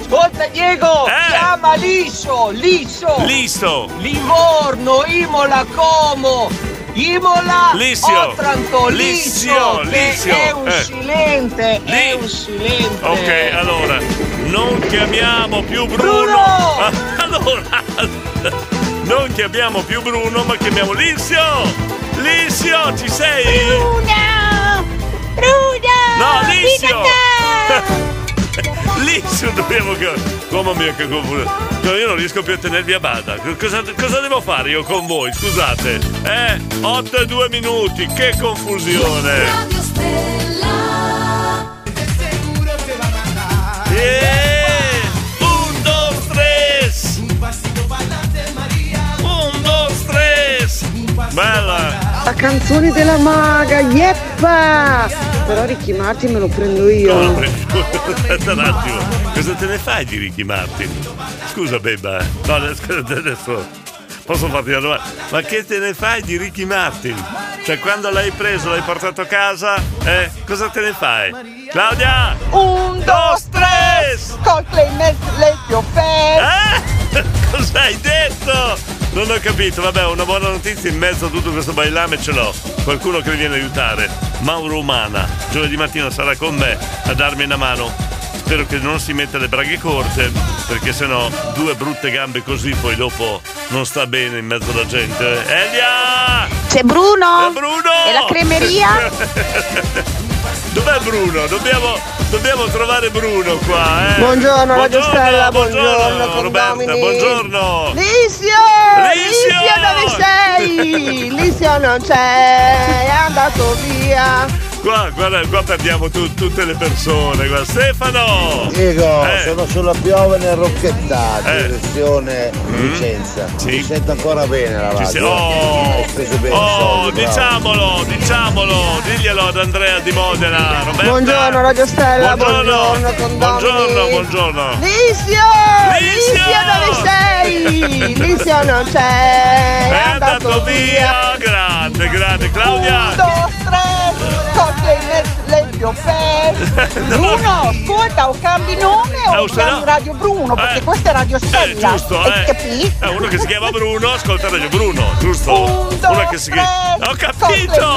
Ascolta Diego, Eh. chiama Lisso, Lisso. Listo. Livorno, Imola, Como. Imola, Lissio. Otranto, Lissio, Lisso, che Lissio, è un eh. silente, è Li- un silente. Ok, allora, non chiamiamo più Bruno. Bruno! Ah, allora, non chiamiamo più Bruno, ma chiamiamo Lissio. Lissio, ci sei? Bruno! Bruno! No, Lissio! Lissio dobbiamo. Mamma mia, che confusione. Io non riesco più a tenervi a bada. Cosa, cosa devo fare io con voi? Scusate. Eh? 8 e 2 minuti, che confusione. Yeah! Un, dos, tres! Un, dos, tres! Bella! La canzone della maga, yeppa! Però Ricky Martin me lo prendo io. No, aspetta un attimo. Cosa te ne fai di Ricky Martin? Scusa, Beba. No, adesso posso farti una domanda. Ma che te ne fai di Ricky Martin? Cioè, quando l'hai preso, l'hai portato a casa, eh? Cosa te ne fai? Claudia! Un, dos, tres! Col Clemens Lecchio Eh? Cosa hai detto? Non ho capito, vabbè, una buona notizia in mezzo a tutto questo bailame ce l'ho. Qualcuno che mi viene a aiutare. Mauro Umana, giovedì mattina sarà con me a darmi una mano. Spero che non si metta le braghe corte, perché sennò due brutte gambe così poi dopo non sta bene in mezzo alla gente. Elia! C'è Bruno? È Bruno! E la cremeria? Dov'è Bruno? Dobbiamo, dobbiamo trovare Bruno qua, eh! Buongiorno, Radio Stella, buongiorno, Roberta, condomini. buongiorno! Lissio! Lissio! Lissio dove sei? Lissio non c'è, è andato via. Qua, guarda, qua perdiamo tu- tutte le persone, guarda. Stefano! Diego, Eh. sono sulla Piovene Rocchettà, Eh. direzione Vicenza. Sì. Mi sento ancora bene la Ci radio. sei- oh, bene oh, soldi, bravo. diciamolo, diciamolo, diglielo ad Andrea di Modena, Roberta. Buongiorno, Radio Stella, Buongiorno, buongiorno, buongiorno, buongiorno. Lissio! Lissio dove sei? Lissio non c'è, è, È andato via, grande, grande, Claudia. Un, dos, tres! Col Clemens Lecchio Bruno, ascolta, o cambi nome Eh, o se chiami no- Radio Bruno, perché Eh. questa è Radio Eh, Stella. giusto, Hai eh. capito? Eh, uno che si chiama Bruno, ascolta Radio Bruno, giusto? Un, Uno che si chiama. Ho capito!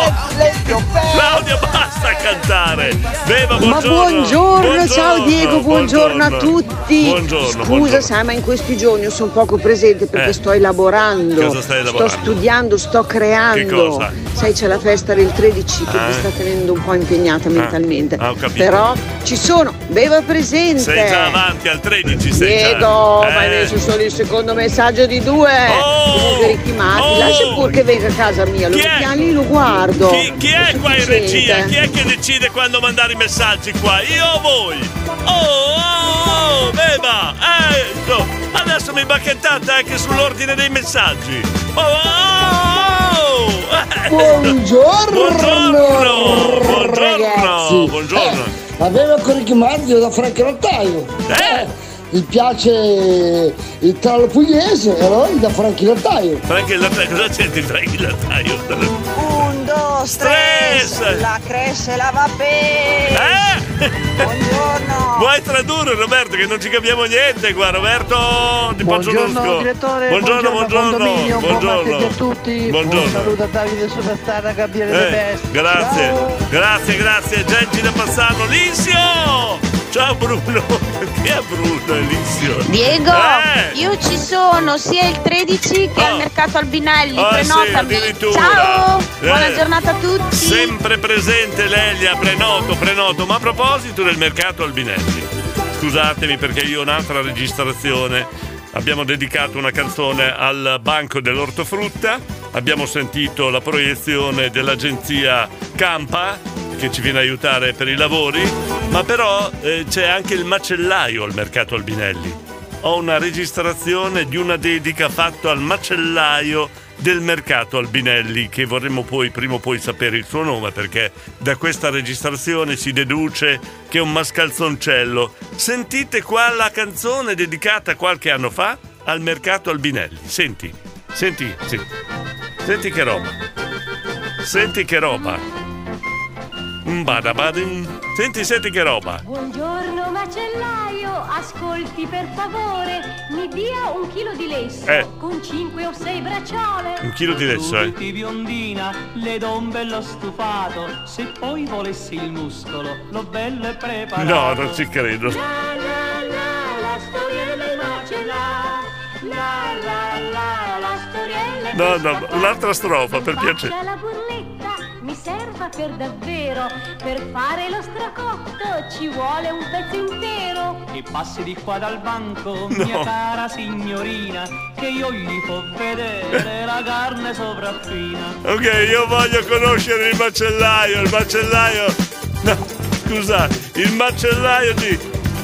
Claudia, basta cantare! Beva, Ma buongiorno! buongiorno, ciao Diego, buongiorno, a tutti. Buongiorno, Scusa, buongiorno. sai, ma in questi giorni io sono poco presente perché Eh. sto elaborando. Cosa stai Sto elaborando? studiando, sto creando. Che cosa? Sai, c'è la festa del 13 che Ah. mi sta tenendo un po' impegnata mentalmente. Ah, ho capito. Però ci sono, beva presente. Sei già avanti al 13, sei già. Diego, ma hai Eh. messo solo il secondo messaggio di due. Oh! Comunque Oh! lascia pure che venga a casa mia, lo Chi è? chiami lo guardo. Chi, chi è qua in regia? Chi è che decide quando mandare i messaggi qua? Io o voi? Oh, oh, oh, beba! Ecco! Adesso mi bacchettate anche sull'ordine dei messaggi! Oh, oh, oh! Eh. Buongiorno, Buongiorno! Buongiorno! Buongiorno! Avevo con Ricky Martin da Franco Lattaio. Eh? Gli piace il trallo pugliese e allora da Franchi Lattaio. Franchi lattaio, cosa c'entri Franchi il lattaio? Stress! tres! La cresce la va bene! Eh? Buongiorno! Vuoi tradurre Roberto che non ci capiamo niente qua Roberto ti faccio Buongiorno l'usco direttore, buongiorno buongiorno, buongiorno martedì a tutti. Buongiorno. Un saluto a Davide Superstar, Gabriele De Eh, Best. grazie Ciao. grazie grazie Gengi da Passano Lissio Ciao Bruno. Che è Bruno, Elissio? Diego, Eh. Sono sia il 13 che al mercato Albinelli, Ah, sì, prenotami. addirittura. Ciao, buona Eh. giornata a tutti. Sempre presente Lelia, prenoto, prenoto. Ma a proposito del mercato Albinelli, scusatemi perché io ho un'altra registrazione. Abbiamo dedicato una canzone al banco dell'ortofrutta. Abbiamo sentito la proiezione dell'agenzia Campa che ci viene a aiutare per i lavori. Ma però eh, c'è anche il macellaio al mercato Albinelli. Ho una registrazione di una dedica fatta al macellaio del mercato Albinelli che vorremmo poi prima o poi sapere il suo nome perché da questa registrazione si deduce che è un mascalzoncello. Sentite qua la canzone dedicata qualche anno fa al mercato Albinelli. Senti, senti, sì. Senti che roba. Senti che roba. Mbadabadin. Senti, senti che roba. Buongiorno macellaio, ascolti per favore, mi dia un chilo di lesso Eh. con cinque o sei bracciole. Un chilo di lesso, eh. Ascolti biondina, le do un bello stufato, se poi volessi il muscolo, l'ho bello e preparato. No, non ci credo. La la la, la storiella è macella. La la la, la storiella è No, no, un'altra strofa, per piacere. la burletta, mi serva per davvero, per fare lo stracotto ci vuole un pezzo intero. E passi di qua dal banco, No. mia cara signorina, che io gli può vedere la carne sopraffina. Ok, io voglio conoscere il macellaio, il macellaio. No, scusa, il macellaio di,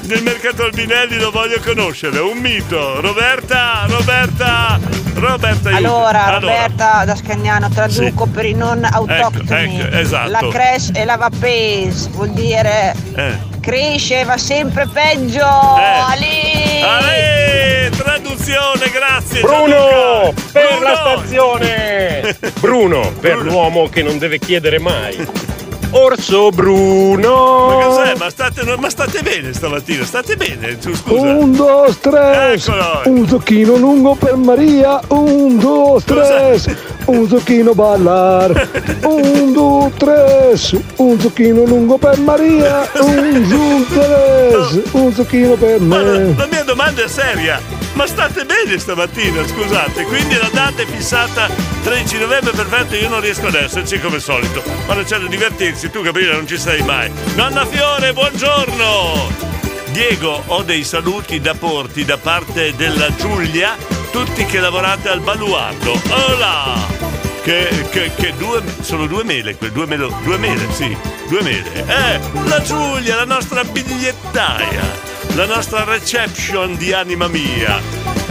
del mercato Albinelli lo voglio conoscere, un mito. Roberta, Roberta, Roberta. aiuta. Allora, Roberta da Scagnano traduco per i non autoctoni. ecco, esatto. La cresce e la va pes, vuol dire Eh. cresce e va sempre peggio. Ali! Ale, traduzione, grazie. Bruno, Gianluca. per Bruno. la stazione! Bruno, per l'uomo che non deve chiedere mai. Orso Bruno! Ma cos'è? Ma state, ma state bene stamattina? State bene? Scusa. Un, due, tre. Eccolo. Un zucchino lungo per Maria. Un, due, tre. Un zucchino ballar. Un, due, tre. Un zucchino lungo per Maria. Un, due, tre. Un zucchino per me. La mia domanda è seria. Ma state bene stamattina, scusate. Quindi la data è fissata 13 novembre, perfetto, io non riesco ad esserci come solito. Quando c'è da divertirsi, tu Gabriele non ci sei mai. Nonna Fiore, buongiorno! Diego, ho dei saluti da porti da parte della Giulia, tutti che lavorate al baluardo. Hola! Che, che, che due, sono due mele, due, melo, due mele, sì, due mele. Eh, la Giulia, la nostra bigliettaia, la nostra reception di anima mia.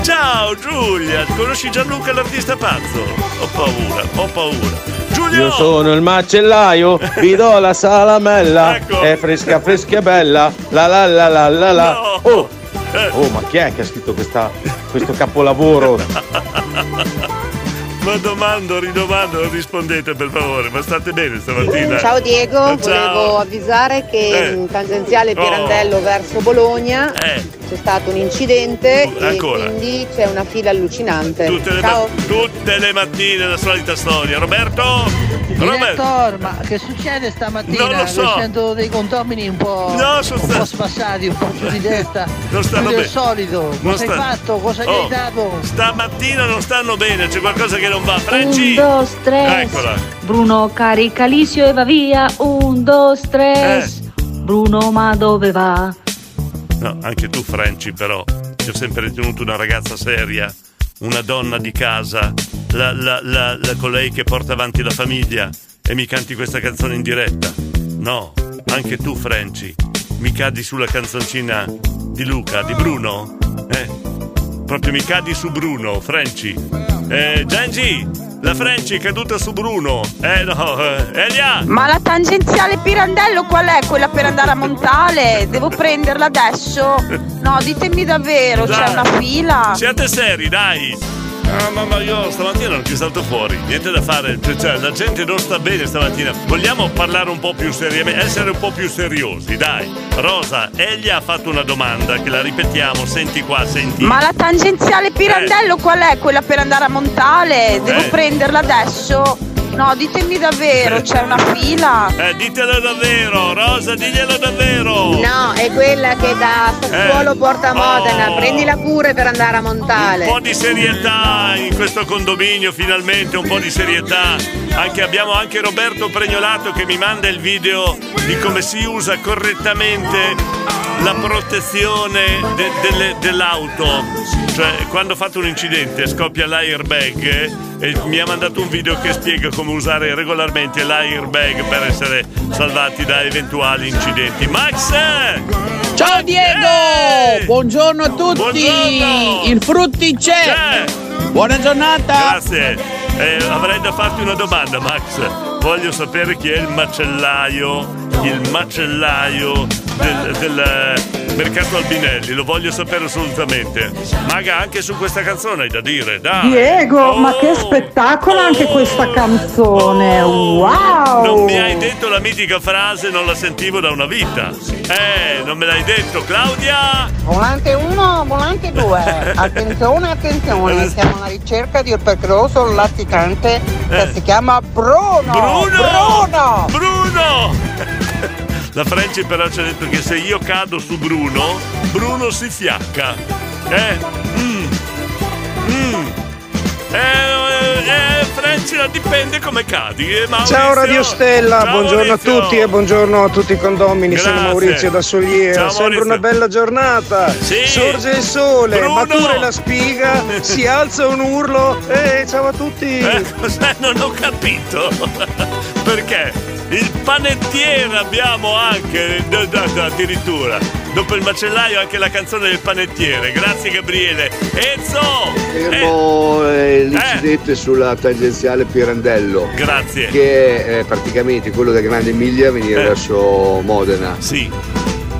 Ciao Giulia, conosci Gianluca l'artista pazzo? Ho paura, ho paura. Giulio! Io sono il macellaio, vi do la salamella. Ecco. È fresca, fresca e bella. La la la la la la. Oh. Oh, ma chi è che ha scritto questa- questo capolavoro? Ma domando, ridomando, rispondete per favore, ma state bene stamattina? Ciao Diego, Ciao. volevo avvisare che Eh. in tangenziale Oh. Pirandello verso Bologna Eh. C'è stato un incidente Ancora? e quindi c'è una fila allucinante. Tutte le, Ciao. ma- tutte le mattine la solita storia. Roberto? Roberto? Ma che succede stamattina? Non lo so. Sento dei condomini un po', No, sono un po' spassati, un po' giù di testa. Non stanno bene. solito. Non Cosa hai sta- fatto? Cosa gli Oh, hai dato? Stamattina non stanno bene, c'è qualcosa che non va. Un, Franci! dos, tres. Eccola. Bruno carica Lisio e va via. Un, dos, tres. Bruno, ma dove va? No, anche tu, Franci, però. Ti ho sempre ritenuto una ragazza seria, una donna di casa, la, la- la- la colei che porta avanti la famiglia e mi canti questa canzone in diretta. No, anche tu, Franci, mi cadi sulla canzoncina di Luca, di Bruno? Eh, proprio mi cadi su Bruno, Franci. Eh, Gengi, la Franci è caduta su Bruno. Eh no, eh, Elia! Ma la tangenziale Pirandello qual è? Quella per andare a Montale? Devo prenderla adesso? No, ditemi davvero, c'è Dai. una fila. Siate seri, dai! Ah, mamma, io stamattina non ci salto fuori, niente da fare, cioè la gente non sta bene stamattina. Vogliamo parlare un po' più seriamente, essere un po' più seriosi, dai. Rosa, egli ha fatto una domanda che la ripetiamo, senti qua, senti. Ma la tangenziale Pirandello qual è? Quella per andare a Montale? Devo Eh. prenderla adesso? No, ditemi davvero, c'è una fila? Eh, ditelo davvero, Rosa, diglielo davvero. No, è quella che da Sassuolo Eh. porta a Modena. Oh. Prendila pure per andare a Montale. Un po' di serietà in questo condominio, finalmente un po' di serietà. Anche, abbiamo anche Roberto Pregnolato che mi manda il video di come si usa correttamente la protezione de- delle- dell'auto. Cioè, quando fate un incidente scoppia l'airbag eh, e mi ha mandato un video che spiega come usare regolarmente l'airbag per essere salvati da eventuali incidenti. Max! Ciao Diego! Buongiorno a tutti! Buongiorno! Il frutti c'è! Buona giornata! Grazie. Eh, avrei da farti una domanda, Max. Voglio sapere chi è il macellaio, il macellaio del, del, eh, mercato Albinelli. Lo voglio sapere assolutamente. Maga, anche su questa canzone hai da dire, dai. Diego, ma Oh. che spettacolo anche questa canzone! Wow! Non mi hai detto la mitica frase, non la sentivo da una vita. Eh, non me l'hai detto, Claudia! Volante 1, volante 2. Attenzione, attenzione, siamo alla ricerca di un pericoloso latitante che si chiama Bruno. Bruno! Bruno! Bruno! La Franci però ci ha detto che se io cado su Bruno, Bruno si fiacca. Eh? Mm. Mm. Eh, eh, Franci, dipende come cadi. Eh. Ciao Radio Stella, Ciao, buongiorno Maurizio. a tutti e buongiorno a tutti i condomini. Sono Grazie. Maurizio da Soliera. Ciao, Sembra Maurizio. una bella giornata. Sì. Sorge il sole, Bruno. matura la spiga, si alza un urlo. E ciao a tutti. Eh, cos'è? Non ho capito. Perché? Il panettiere abbiamo anche, addirittura. Dopo il macellaio anche la canzone del panettiere. Grazie Gabriele. Enzo! Fermo eh, l'incidente sulla tangenziale Pirandello. Grazie. Che è eh, praticamente quello da Grande Emilia a venire verso Modena. Sì.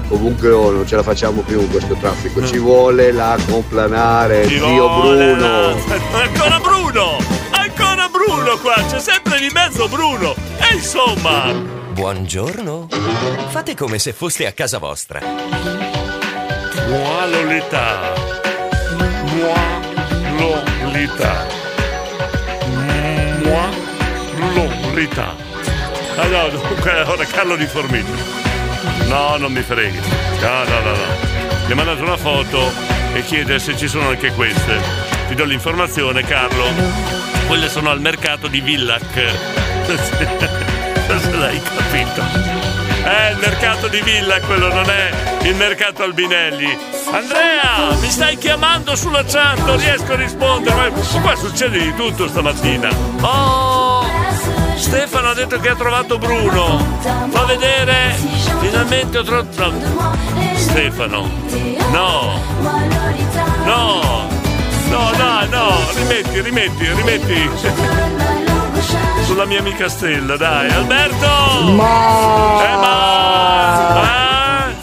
Comunque oh, non ce la facciamo più questo traffico. Ci vuole la complanare, Ci zio Bruno. la- Ancora Bruno! Bruno qua! C'è sempre di mezzo Bruno! E insomma! Buongiorno. Fate come se foste a casa vostra. Mua Lolita! Mua Lolita! Mua Lolita! Ah no, dunque ora Carlo di Formiglio. No, non mi freghi. No, no, no, no. Mi ha mandato una foto e chiede se ci sono anche queste. Ti do l'informazione, Carlo. Quelle sono al mercato di Villac. Se l'hai capito. È il mercato di Villa, quello non è il mercato Albinelli. Andrea, mi stai chiamando sulla chat, non riesco a rispondere. Ma qua succede di tutto stamattina. Oh, Stefano ha detto che ha trovato Bruno. Fa vedere. Finalmente ho trovato. no. Stefano. No. No. No, no, no. Rimetti, rimetti, rimetti. Sulla mia amica Stella, dai. Alberto! Ma... Eh, ma...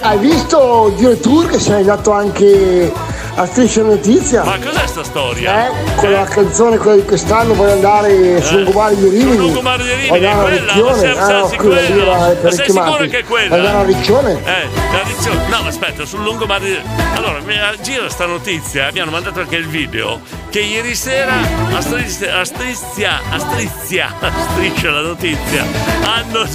Hai visto addirittura che sei andato anche a Striscia Notizia? Ma cos'è sta storia? Eh, con la canzone quella di quest'anno vuoi andare sul lungomare di Rimini? Sul lungomare di Rimini, Vuoi andare a quella, Riccione? ma sei- Ah, sei no, quella lì era per sei sicuro che è quella? Andare a Riccione? Eh, la Riccione. No, ma aspetta, sul lungomare di... Allora, mi gira sta notizia, mi hanno mandato anche il video, che ieri sera a Strizia, a Strizia, a Strizia, a Striscia la notizia, hanno,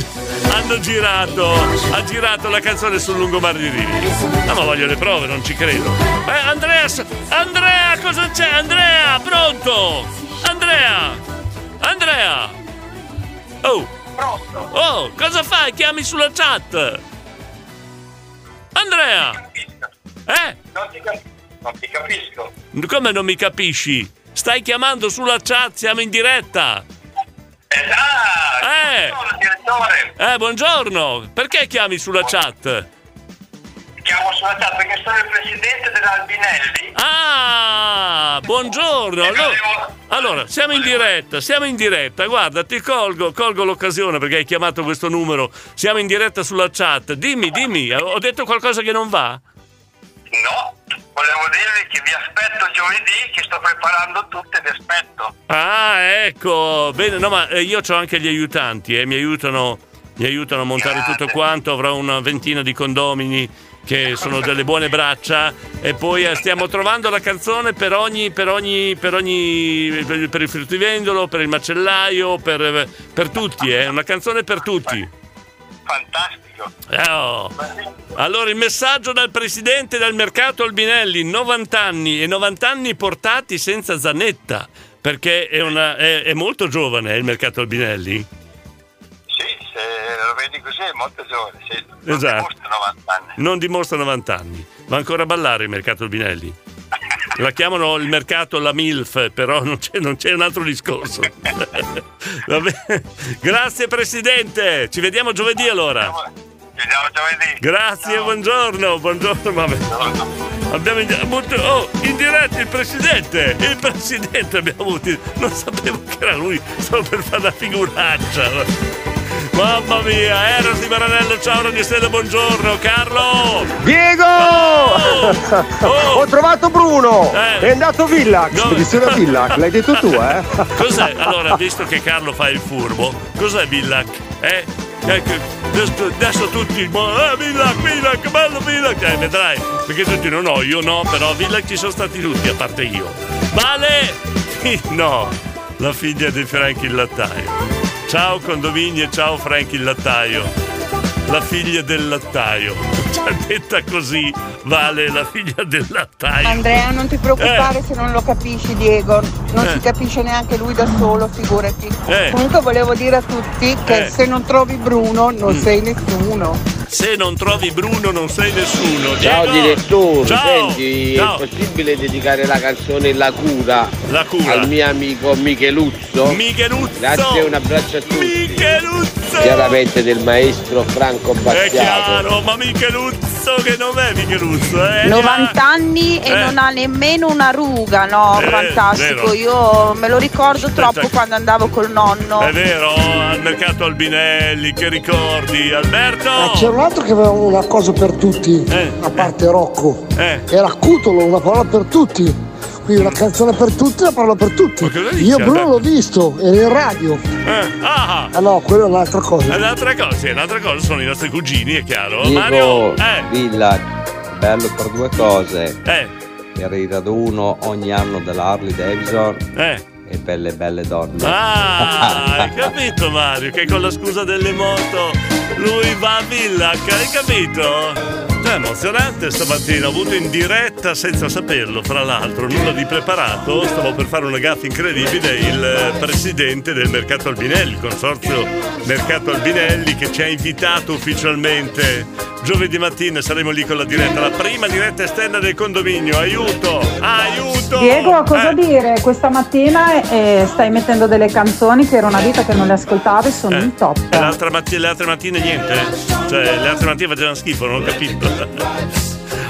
hanno girato, ha girato la canzone sul lungomare di Rimini. No, ma voglio le prove, non ci credo. Eh, Andrea, s- Andrea, cosa c'è? Andrea, pronto? Andrea! Andrea! Oh! Oh, cosa fai? Chiami sulla chat! Andrea! Eh? Non ti, cap- non ti capisco. Come non mi capisci? Stai chiamando sulla chat, siamo in diretta! Eh! Eh, buongiorno! Perché chiami sulla chat? Chiamo sulla chat perché sono il presidente dell'Albinelli. Ah, buongiorno. Allora, allora, siamo in diretta, siamo in diretta. Guarda, ti colgo, colgo l'occasione perché hai chiamato questo numero. Siamo in diretta sulla chat. Dimmi, dimmi, ho detto qualcosa che non va? No, volevo dirvi che vi aspetto giovedì, che sto preparando tutto e vi aspetto. Ah, ecco. Bene, no, ma eh, io ho anche gli aiutanti, eh, mi aiutano mi aiutano a montare tutto quanto, avrò una ventina di condomini che sono delle buone braccia e poi eh, stiamo trovando la canzone per ogni, per ogni, per ogni, per, il fruttivendolo, per il macellaio, per, per tutti, è una canzone per tutti. Fantastico. Eh, oh. Allora il messaggio dal presidente del mercato Albinelli, 90 anni e 90 anni portati senza Zanetta, perché è, una- è- è molto giovane eh, il mercato Albinelli. Se lo vedi così è molto giovane, sì. Non Esatto. dimostra 90 anni. Non dimostra 90 anni, va ancora a ballare il mercato Albinelli. La chiamano il mercato la MILF, però non c'è, non c'è un altro discorso. Grazie Presidente, ci vediamo giovedì allora. Ci vediamo giovedì. Grazie, buongiorno, buongiorno. Vabbè. Abbiamo in, oh, in diretta il presidente, il presidente abbiamo avuto, non sapevo che era lui, solo per fare una figuraccia. Mamma mia, Eros di Maranello, ciao Radio Stella, buongiorno, Carlo! Diego! Ho trovato Bruno! Eh. È andato Villax! Dove? Spedizione a Villax, l'hai detto tu, eh? Cos'è? Allora, visto che Carlo fa il furbo, cos'è Villac? Eh? Ecco, adesso, tutti, eh, Villac, Villac, bello Villac, eh, vedrai, perché tutti non ho, io no, però Villac ci sono stati tutti, a parte io. Vale! No, la figlia di Frank il lattaio. Ciao condominio e ciao Frank il lattaio. La figlia del lattaio. Cioè, detta così, Vale, la figlia del lattaio. Andrea, non ti preoccupare Eh. se non lo capisci, Diego. Non Eh. si capisce neanche lui da solo, figurati. Eh. Comunque volevo dire a tutti che Eh. se non trovi Bruno non Mm. sei nessuno. Se non trovi Bruno non sei nessuno. Ciao Diego! direttore, Ciao! senti, Ciao. è possibile dedicare la canzone La cura, La cura. al mio amico Micheluzzo? Micheluzzo! Grazie e un abbraccio a tutti. Micheluzzo! Chiaramente del maestro Franco È Battiato. chiaro, ma Micheluzzo che non è Micheluzzo, eh? 90 anni e Eh. non ha nemmeno una ruga, no? Eh, Fantastico. vero. Io me lo ricordo troppo quando andavo col nonno. È vero, al mercato Albinelli, che ricordi? Alberto! Ma c'era un altro che aveva una cosa per tutti, a parte Rocco. Eh. Era Cutolo, una parola per tutti. Quindi una canzone per tutti, una parola per tutti. Io Bruno l'ho visto, era in radio. Eh, ah, Ah no, quella è un'altra cosa. è un'altra cosa, sì, è un'altra cosa, sono i nostri cugini, è chiaro. Mario, Dico, eh, Villa, bello per due cose. eh, Per il raduno ogni anno della Harley Davidson eh. e belle belle donne. Ah, hai capito Mario che con la scusa delle moto lui va a Villac, hai capito? È emozionante stamattina, ho avuto in diretta senza saperlo, fra l'altro, nulla di preparato, stavo per fare una gaffa incredibile, il eh, presidente del Mercato Albinelli, il consorzio Mercato Albinelli che ci ha invitato ufficialmente giovedì mattina, saremo lì con la diretta, la prima diretta esterna del condominio, aiuto, aiuto! Diego, cosa Eh. dire? Questa mattina eh, stai mettendo delle canzoni che era una vita che non le ascoltavi, sono in top. E l'altra matti- le altre mattine niente? Cioè, le altre mattine facevano schifo, non ho capito.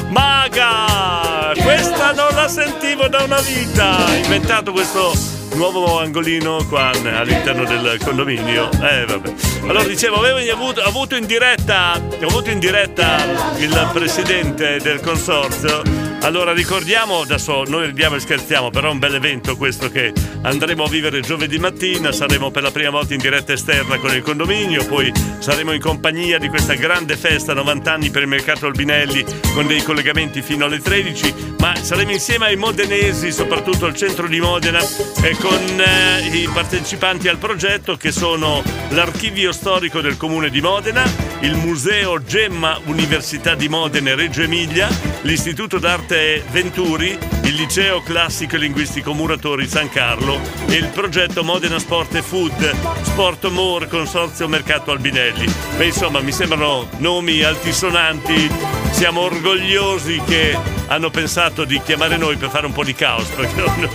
Maga! Questa non la sentivo da una vita! Ha inventato questo nuovo angolino qua all'interno del condominio. Eh, vabbè. Allora, dicevo, avevo avuto, avuto in diretta, avuto in diretta il presidente del consorzio. Allora ricordiamo, adesso noi ridiamo e scherziamo, però è un bel evento questo che andremo a vivere giovedì mattina, saremo per la prima volta in diretta esterna con il condominio, poi saremo in compagnia di questa grande festa 90 anni per il mercato Albinelli con dei collegamenti fino alle 13, ma saremo insieme ai modenesi, soprattutto al centro di Modena, e con eh, i partecipanti al progetto che sono l'archivio storico del comune di Modena, il museo Gemma Università di Modena e Reggio Emilia, l'istituto d'arte Venturi, il liceo classico e linguistico Muratori San Carlo e il progetto Modena Sport e Food, Sport More Consorzio Mercato Albinelli. Beh, insomma, mi sembrano nomi altisonanti. Siamo orgogliosi che hanno pensato di chiamare noi per fare un po' di caos, perché non-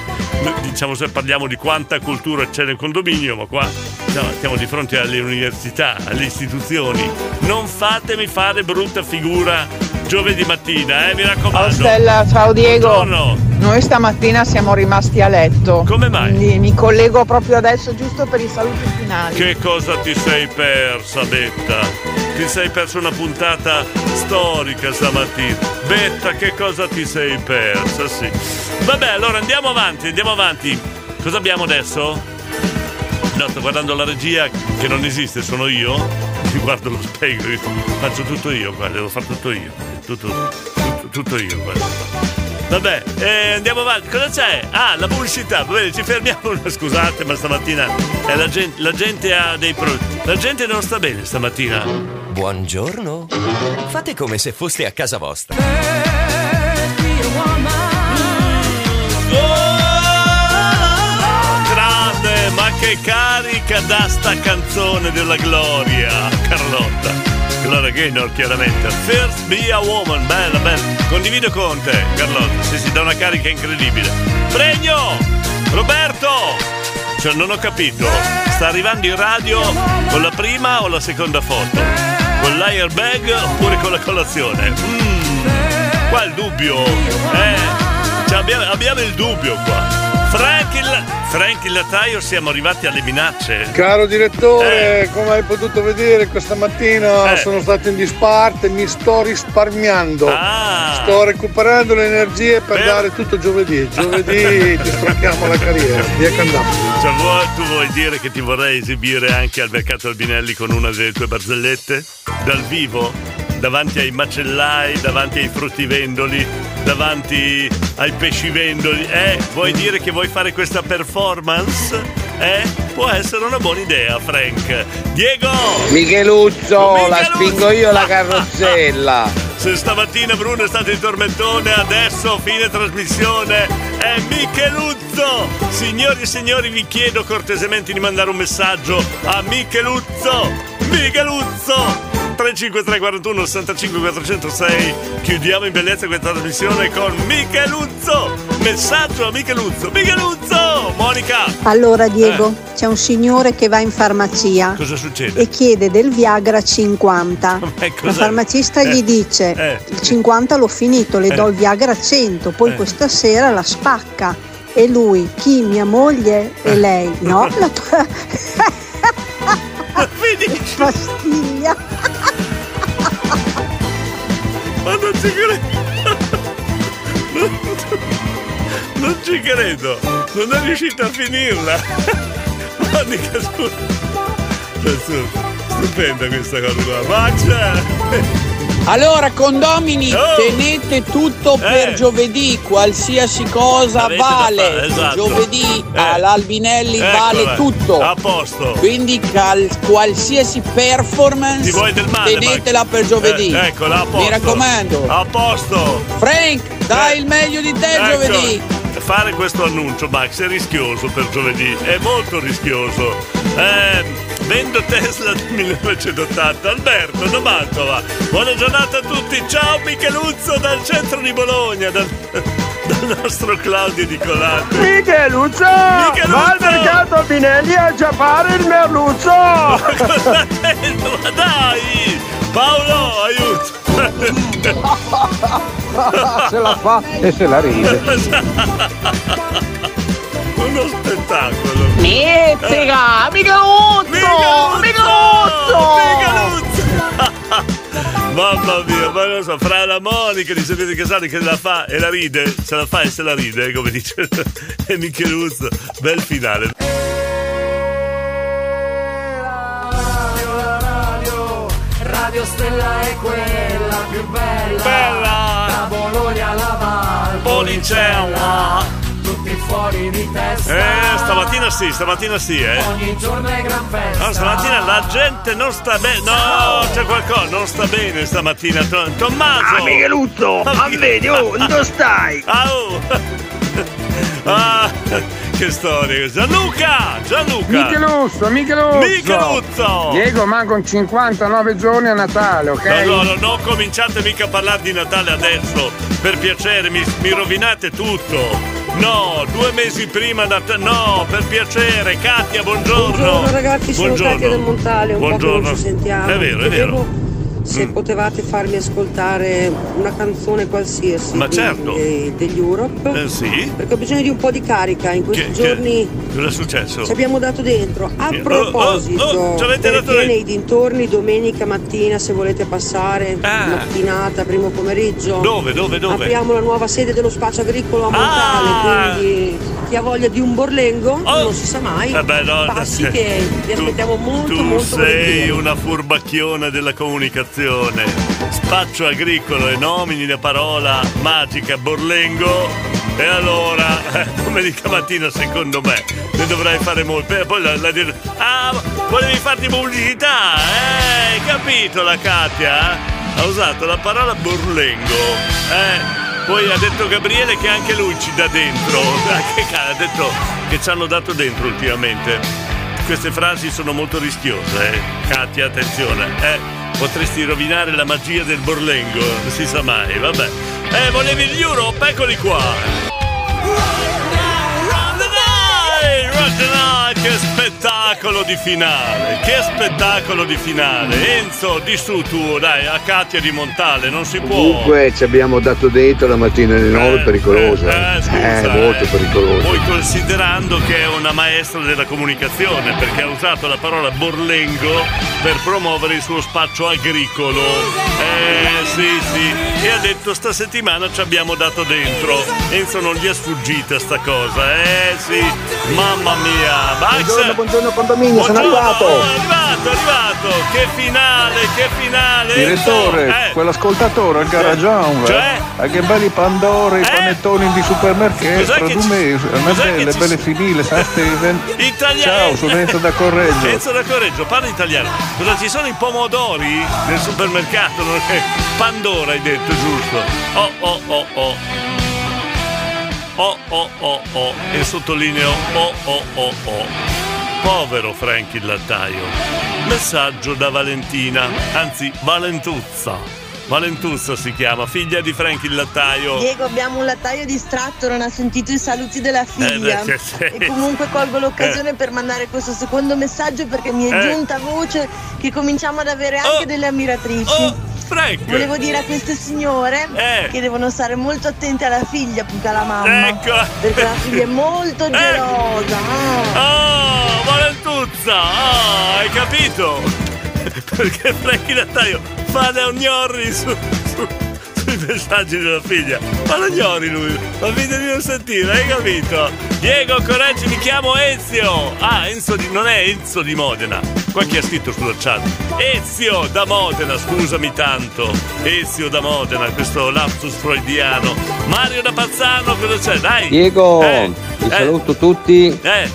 diciamo se parliamo di quanta cultura c'è nel condominio, ma qua siamo, siamo di fronte alle università, alle istituzioni. Non fatemi fare brutta figura giovedì mattina, eh, mi raccomando. Stella, ciao Diego. Buongiorno. Noi stamattina siamo rimasti a letto. Come mai? Quindi mi collego proprio adesso giusto per i saluti finali. Che cosa ti sei persa, Betta? Ti sei persa una puntata storica stamattina. Betta, che cosa ti sei persa? Sì. Vabbè, allora andiamo avanti, andiamo avanti. Cosa abbiamo adesso? No, sto guardando la regia che non esiste, sono io. Mi guardo lo specchio, faccio tutto io qua, devo fare tutto io. tutto, tutto, tutto io. guarda. Vabbè, eh, andiamo avanti. Cosa c'è? Ah, la pubblicità. Va bene, ci fermiamo. Scusate, ma stamattina eh, la, gente, la gente ha dei problemi. La gente non sta bene stamattina. Buongiorno. Fate come se foste a casa vostra. Grande, ma che carica da sta canzone della Gloria, Carlotta. Gloria Gaynor, chiaramente. First be a woman, bella, bella. Condivido con te, Carlotta. Sì, sì, dà una carica incredibile. Pregno! Roberto! Cioè, non ho capito. Sta arrivando in radio con la prima o la seconda foto? Con l'airbag oppure con la colazione? Mm, qua il dubbio. Eh, cioè, abbiamo, abbiamo il dubbio qua. Frank il, Frank il lattaio, siamo arrivati alle minacce. Caro direttore, come hai potuto vedere questa mattina Eh. sono stato in disparte, mi sto risparmiando. Ah. Sto recuperando le energie per, dare tutto giovedì. Giovedì ti stronchiamo la carriera. Via Candamo. Cioè, vuoi- tu vuoi dire che ti vorrei esibire anche al mercato Albinelli con una delle tue barzellette? Dal vivo? Davanti ai macellai, davanti ai fruttivendoli, davanti ai pescivendoli? Eh? Vuoi dire che vuoi fare questa performance? Eh? Può essere una buona idea, Frank. Diego! Micheluzzo, la spingo io la carrozzella. Se stamattina Bruno è stato in tormentone, adesso fine trasmissione è Micheluzzo! Signori e signori, vi chiedo cortesemente di mandare un messaggio a Micheluzzo! Micheluzzo! 353 41 65 406 Chiudiamo in bellezza questa trasmissione con Micheluzzo! Messaggio a Micheluzzo! Micheluzzo! Monica! Allora Diego, c'è un signore che va in farmacia Cosa succede? e chiede del Viagra 50. Eh, La farmacista Eh, gli dice eh. il 50 l'ho finito, le do Eh. il Viagra 100, poi Eh. questa sera la spacca. E lui, chi? Mia moglie? Eh. E lei? No, la tua... Fastiglia. Ma non ci credo! Non, non ci credo! Non è riuscito a finirla! Monica, su! Stupenda questa cosa qua! Max! Allora, condomini, Oh. tenete tutto per Eh. giovedì, qualsiasi cosa Avete vale. esatto. Giovedì Eh. all'Albinelli vale Eccola. tutto. A posto! Quindi cal- qualsiasi performance male, tenetela Max? per giovedì. Eh, eccola, a posto! Mi raccomando. A posto! Frank, dai il meglio di te Ecco, giovedì. Fare questo annuncio, Max, è rischioso per giovedì, è molto rischioso. Eh, vendo Tesla del 1980. Alberto, da Mantova. Buona giornata a tutti. Ciao Micheluzzo dal centro di Bologna, dal, dal nostro Claudio Nicolati. Micheluzzo! Micheluzzo! Va al mercato Binelli a giappare il merluzzo! Cosa ha detto? Ma dai! Paolo, aiuto! se la fa e se la ride. Uno spettacolo. Mizzica! Micheluzzo! Micheluzzo! Mamma mia, ma non so, fra la Monica di Sapete Casali che la fa e la ride, se la fa e se la ride, come dice e Micheluzzo, bel finale. Radio Stella è quella più bella. Bella. Da Bologna alla Valpolicella. Tutti fuori di testa. Eh, stamattina sì, stamattina sì, eh. Ogni giorno è gran festa. No, stamattina la gente non sta bene. No, c'è qualcosa, non sta bene stamattina. To- Tommaso! Ah, Micheluzzo, ma vedi, oh, dove stai? Ah, oh. Ah, che storia. Gianluca! Gianluca! Micheluzzo, Micheluzzo! Micheluzzo! Diego, mancano 59 giorni a Natale, ok? No, no, no, non cominciate mica a parlare di Natale adesso, per piacere, mi, mi rovinate tutto. No, due mesi prima Natale, no, per piacere, Katia, buongiorno. Buongiorno ragazzi, sono Buongiorno. Katia del Montale, un po' che Buongiorno. non ci sentiamo. È vero, è vero. Se Mm. potevate farmi ascoltare una canzone qualsiasi Ma di- certo. dei- degli Europe. Eh, sì? Perché ho bisogno di un po' di carica in questi Che- giorni. che- cosa è successo? Ci abbiamo dato dentro. A Oh, oh, proposito, oh, ci avete dato dentro? nei dintorni domenica mattina, se volete passare, Ah. mattinata, primo pomeriggio. Dove, dove, dove? Apriamo la nuova sede dello spazio agricolo a Montale, Ah. quindi chi ha voglia di un borlengo, non si sa mai. Oh. Eh beh, no, Passi sì. che vi Tu- aspettiamo molto, Tu molto sei volentieri. una furbacchiona della comunicazione. Spaccio agricolo e nomini la parola magica Borlengo. E allora, eh, domenica mattina secondo me ne dovrai fare molto. E poi la, la dir- Ah, volevi farti pubblicità, eh? Hai capito la Katia? Ha usato la parola Borlengo. Eh? Poi ha detto Gabriele che anche lui ci dà dentro. Che ca- ha detto che ci hanno dato dentro ultimamente. Queste frasi sono molto rischiose, eh. Katia, attenzione, eh. Potresti rovinare la magia del Borlengo, non si sa mai, vabbè. Eh, volevi gli Europe? Eccoli qua! Run the night, run the night, Che spettacolo di finale! Che spettacolo di finale! Enzo, di su tu, dai, a Katia di Montale, non si può. Comunque ci abbiamo dato dentro la mattina alle 9 pericolosa. eh, scusa, eh, molto eh. pericolosa. Poi considerando che è una maestra della comunicazione perché ha usato la parola borlengo per promuovere il suo spaccio agricolo. Eh sì sì. E ha detto sta settimana ci abbiamo dato dentro. Enzo non gli è sfuggita sta cosa. Eh sì. Mamma mia. Max. Buongiorno, buongiorno condominio, sono Buongiorno, arrivato. oh, è arrivato, è arrivato. Che finale, che finale. Direttore. Eh. quell'ascoltatore al Garagian, Cioè? eh, che belli pandori, i panettoni di supermercato, cos'è che belle, ci- belle finile, San Steven. Italiano. Ciao, sono Enzo da Correggio. Enzo da Correggio, parla italiano. Cosa ci sono i pomodori nel supermercato? Non è- Pandora hai detto, giusto? Oh oh oh oh. Oh oh oh oh. E sottolineo oh oh oh oh. Povero Frank il lattaio. Messaggio da Valentina, anzi Valentuzza. Valentuzza si chiama, figlia di Frank il lattaio. Diego, abbiamo un lattaio distratto, non ha sentito i saluti della figlia. Eh, beh. E comunque colgo l'occasione per mandare questo secondo messaggio perché mi è Eh. giunta voce che cominciamo ad avere anche delle ammiratrici. Frank! Volevo dire a queste signore Eh. che devono stare molto attente alla figlia più che alla mamma. Ecco. Perché la figlia è molto gelosa. ah. Oh, Valentuzza! Oh, hai capito? Perché Frank il lattaio fa da gnorri su, su- sui messaggi della figlia. Fa da gnorri lui, ma figlia di non sentire, hai capito? Diego Coraggi, mi chiamo Ezio! Ah, Enzo di, non è Enzo di Modena. Qua chi ha scritto sulla chat? Ezio da Modena, scusami tanto. Ezio da Modena, questo lapsus freudiano. Mario da Pazzano, cosa c'è? Dai! Diego, Eh, eh. saluto tutti. Eh.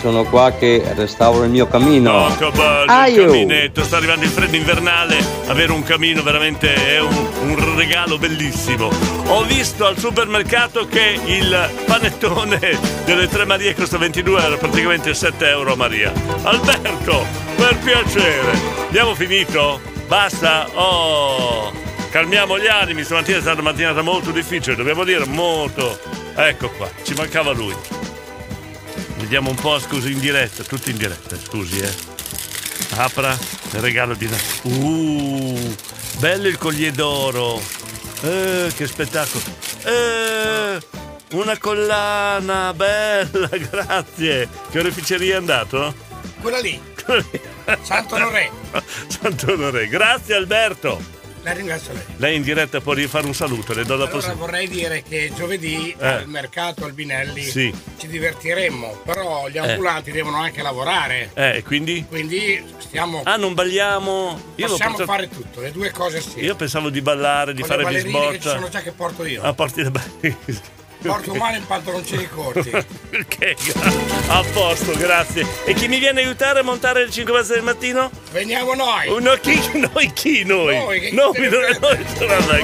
Sono qua che restauro il mio cammino. Oh, che bello il caminetto, sta arrivando il freddo invernale, avere un camino veramente è un, un regalo bellissimo. Ho visto al supermercato che il panettone delle Tre Marie costa 22 euro, praticamente 7 euro a Maria. Alberto, per piacere, abbiamo finito? Basta? Oh, calmiamo gli animi, stamattina è stata una mattinata molto difficile, dobbiamo dire molto. Ecco qua, ci mancava lui. Vediamo un po', scusi, in diretta, tutti in diretta, scusi, eh. Apra il regalo di Natale. Uh, bello il collier d'oro. Eh, che spettacolo. Eh, una collana, bella, grazie. Che oreficeria è andato? Quella lì, Santo Onore. Santo onore. Grazie Alberto. La ringrazio lei. Lei in diretta può rifare un saluto, le do la Allora possibilità. vorrei dire che giovedì Eh. al mercato Albinelli Sì. ci divertiremmo, però gli Eh. ambulanti devono anche lavorare. Eh, quindi? Quindi stiamo. Ah, non balliamo? Io possiamo pensato- fare tutto, le due cose sì. Io pensavo di ballare, di Con fare che ci sono già che porto io. Ah, porti le ballerine. Porto male in pantaloncini corti. Perché? A posto, grazie. E chi mi viene a aiutare a montare il 5 del mattino? Veniamo noi. No, chi, noi chi noi? Noi, che ne noi,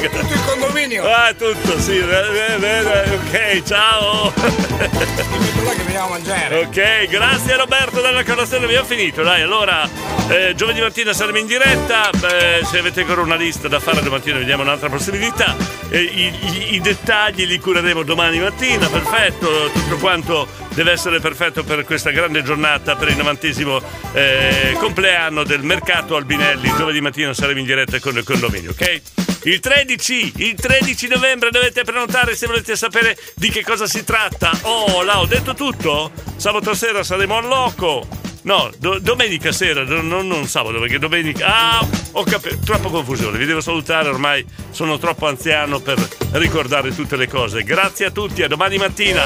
Tutto il condominio. Ah, tutto, sì. eh, eh, eh, Ok, ciao. Che veniamo a mangiare. Ok, grazie Roberto dalla carrozzella, abbiamo finito. Dai, allora eh, giovedì mattina saremo in diretta. Beh, se avete ancora una lista da fare domattina, vediamo un'altra possibilità. I, i- i dettagli li cureremo domani mattina. Perfetto, tutto quanto deve essere perfetto per questa grande giornata per il novantesimo eh, compleanno del mercato Albinelli. Giovedì mattina saremo in diretta con il condominio, ok? Il 13, il 13 novembre dovete prenotare se volete sapere di che cosa si tratta. Oh, là, ho detto tutto? Sabato sera saremo al loco. No, do- domenica sera, do- non, non, sabato, perché domenica. Ah, ho capito. Troppa confusione. Vi devo salutare, ormai sono troppo anziano per ricordare tutte le cose. Grazie a tutti, a domani mattina.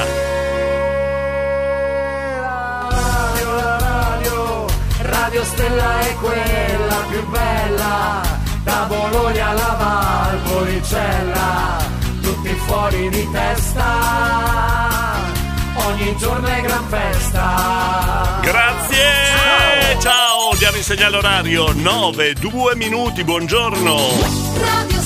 La radio, la radio, radio Stella è quella più bella, da Bologna alla Valpolicella, tutti fuori di testa ogni giorno è gran festa. Grazie! Ciao, diamo il segnale orario 9, 2 minuti, buongiorno. Radio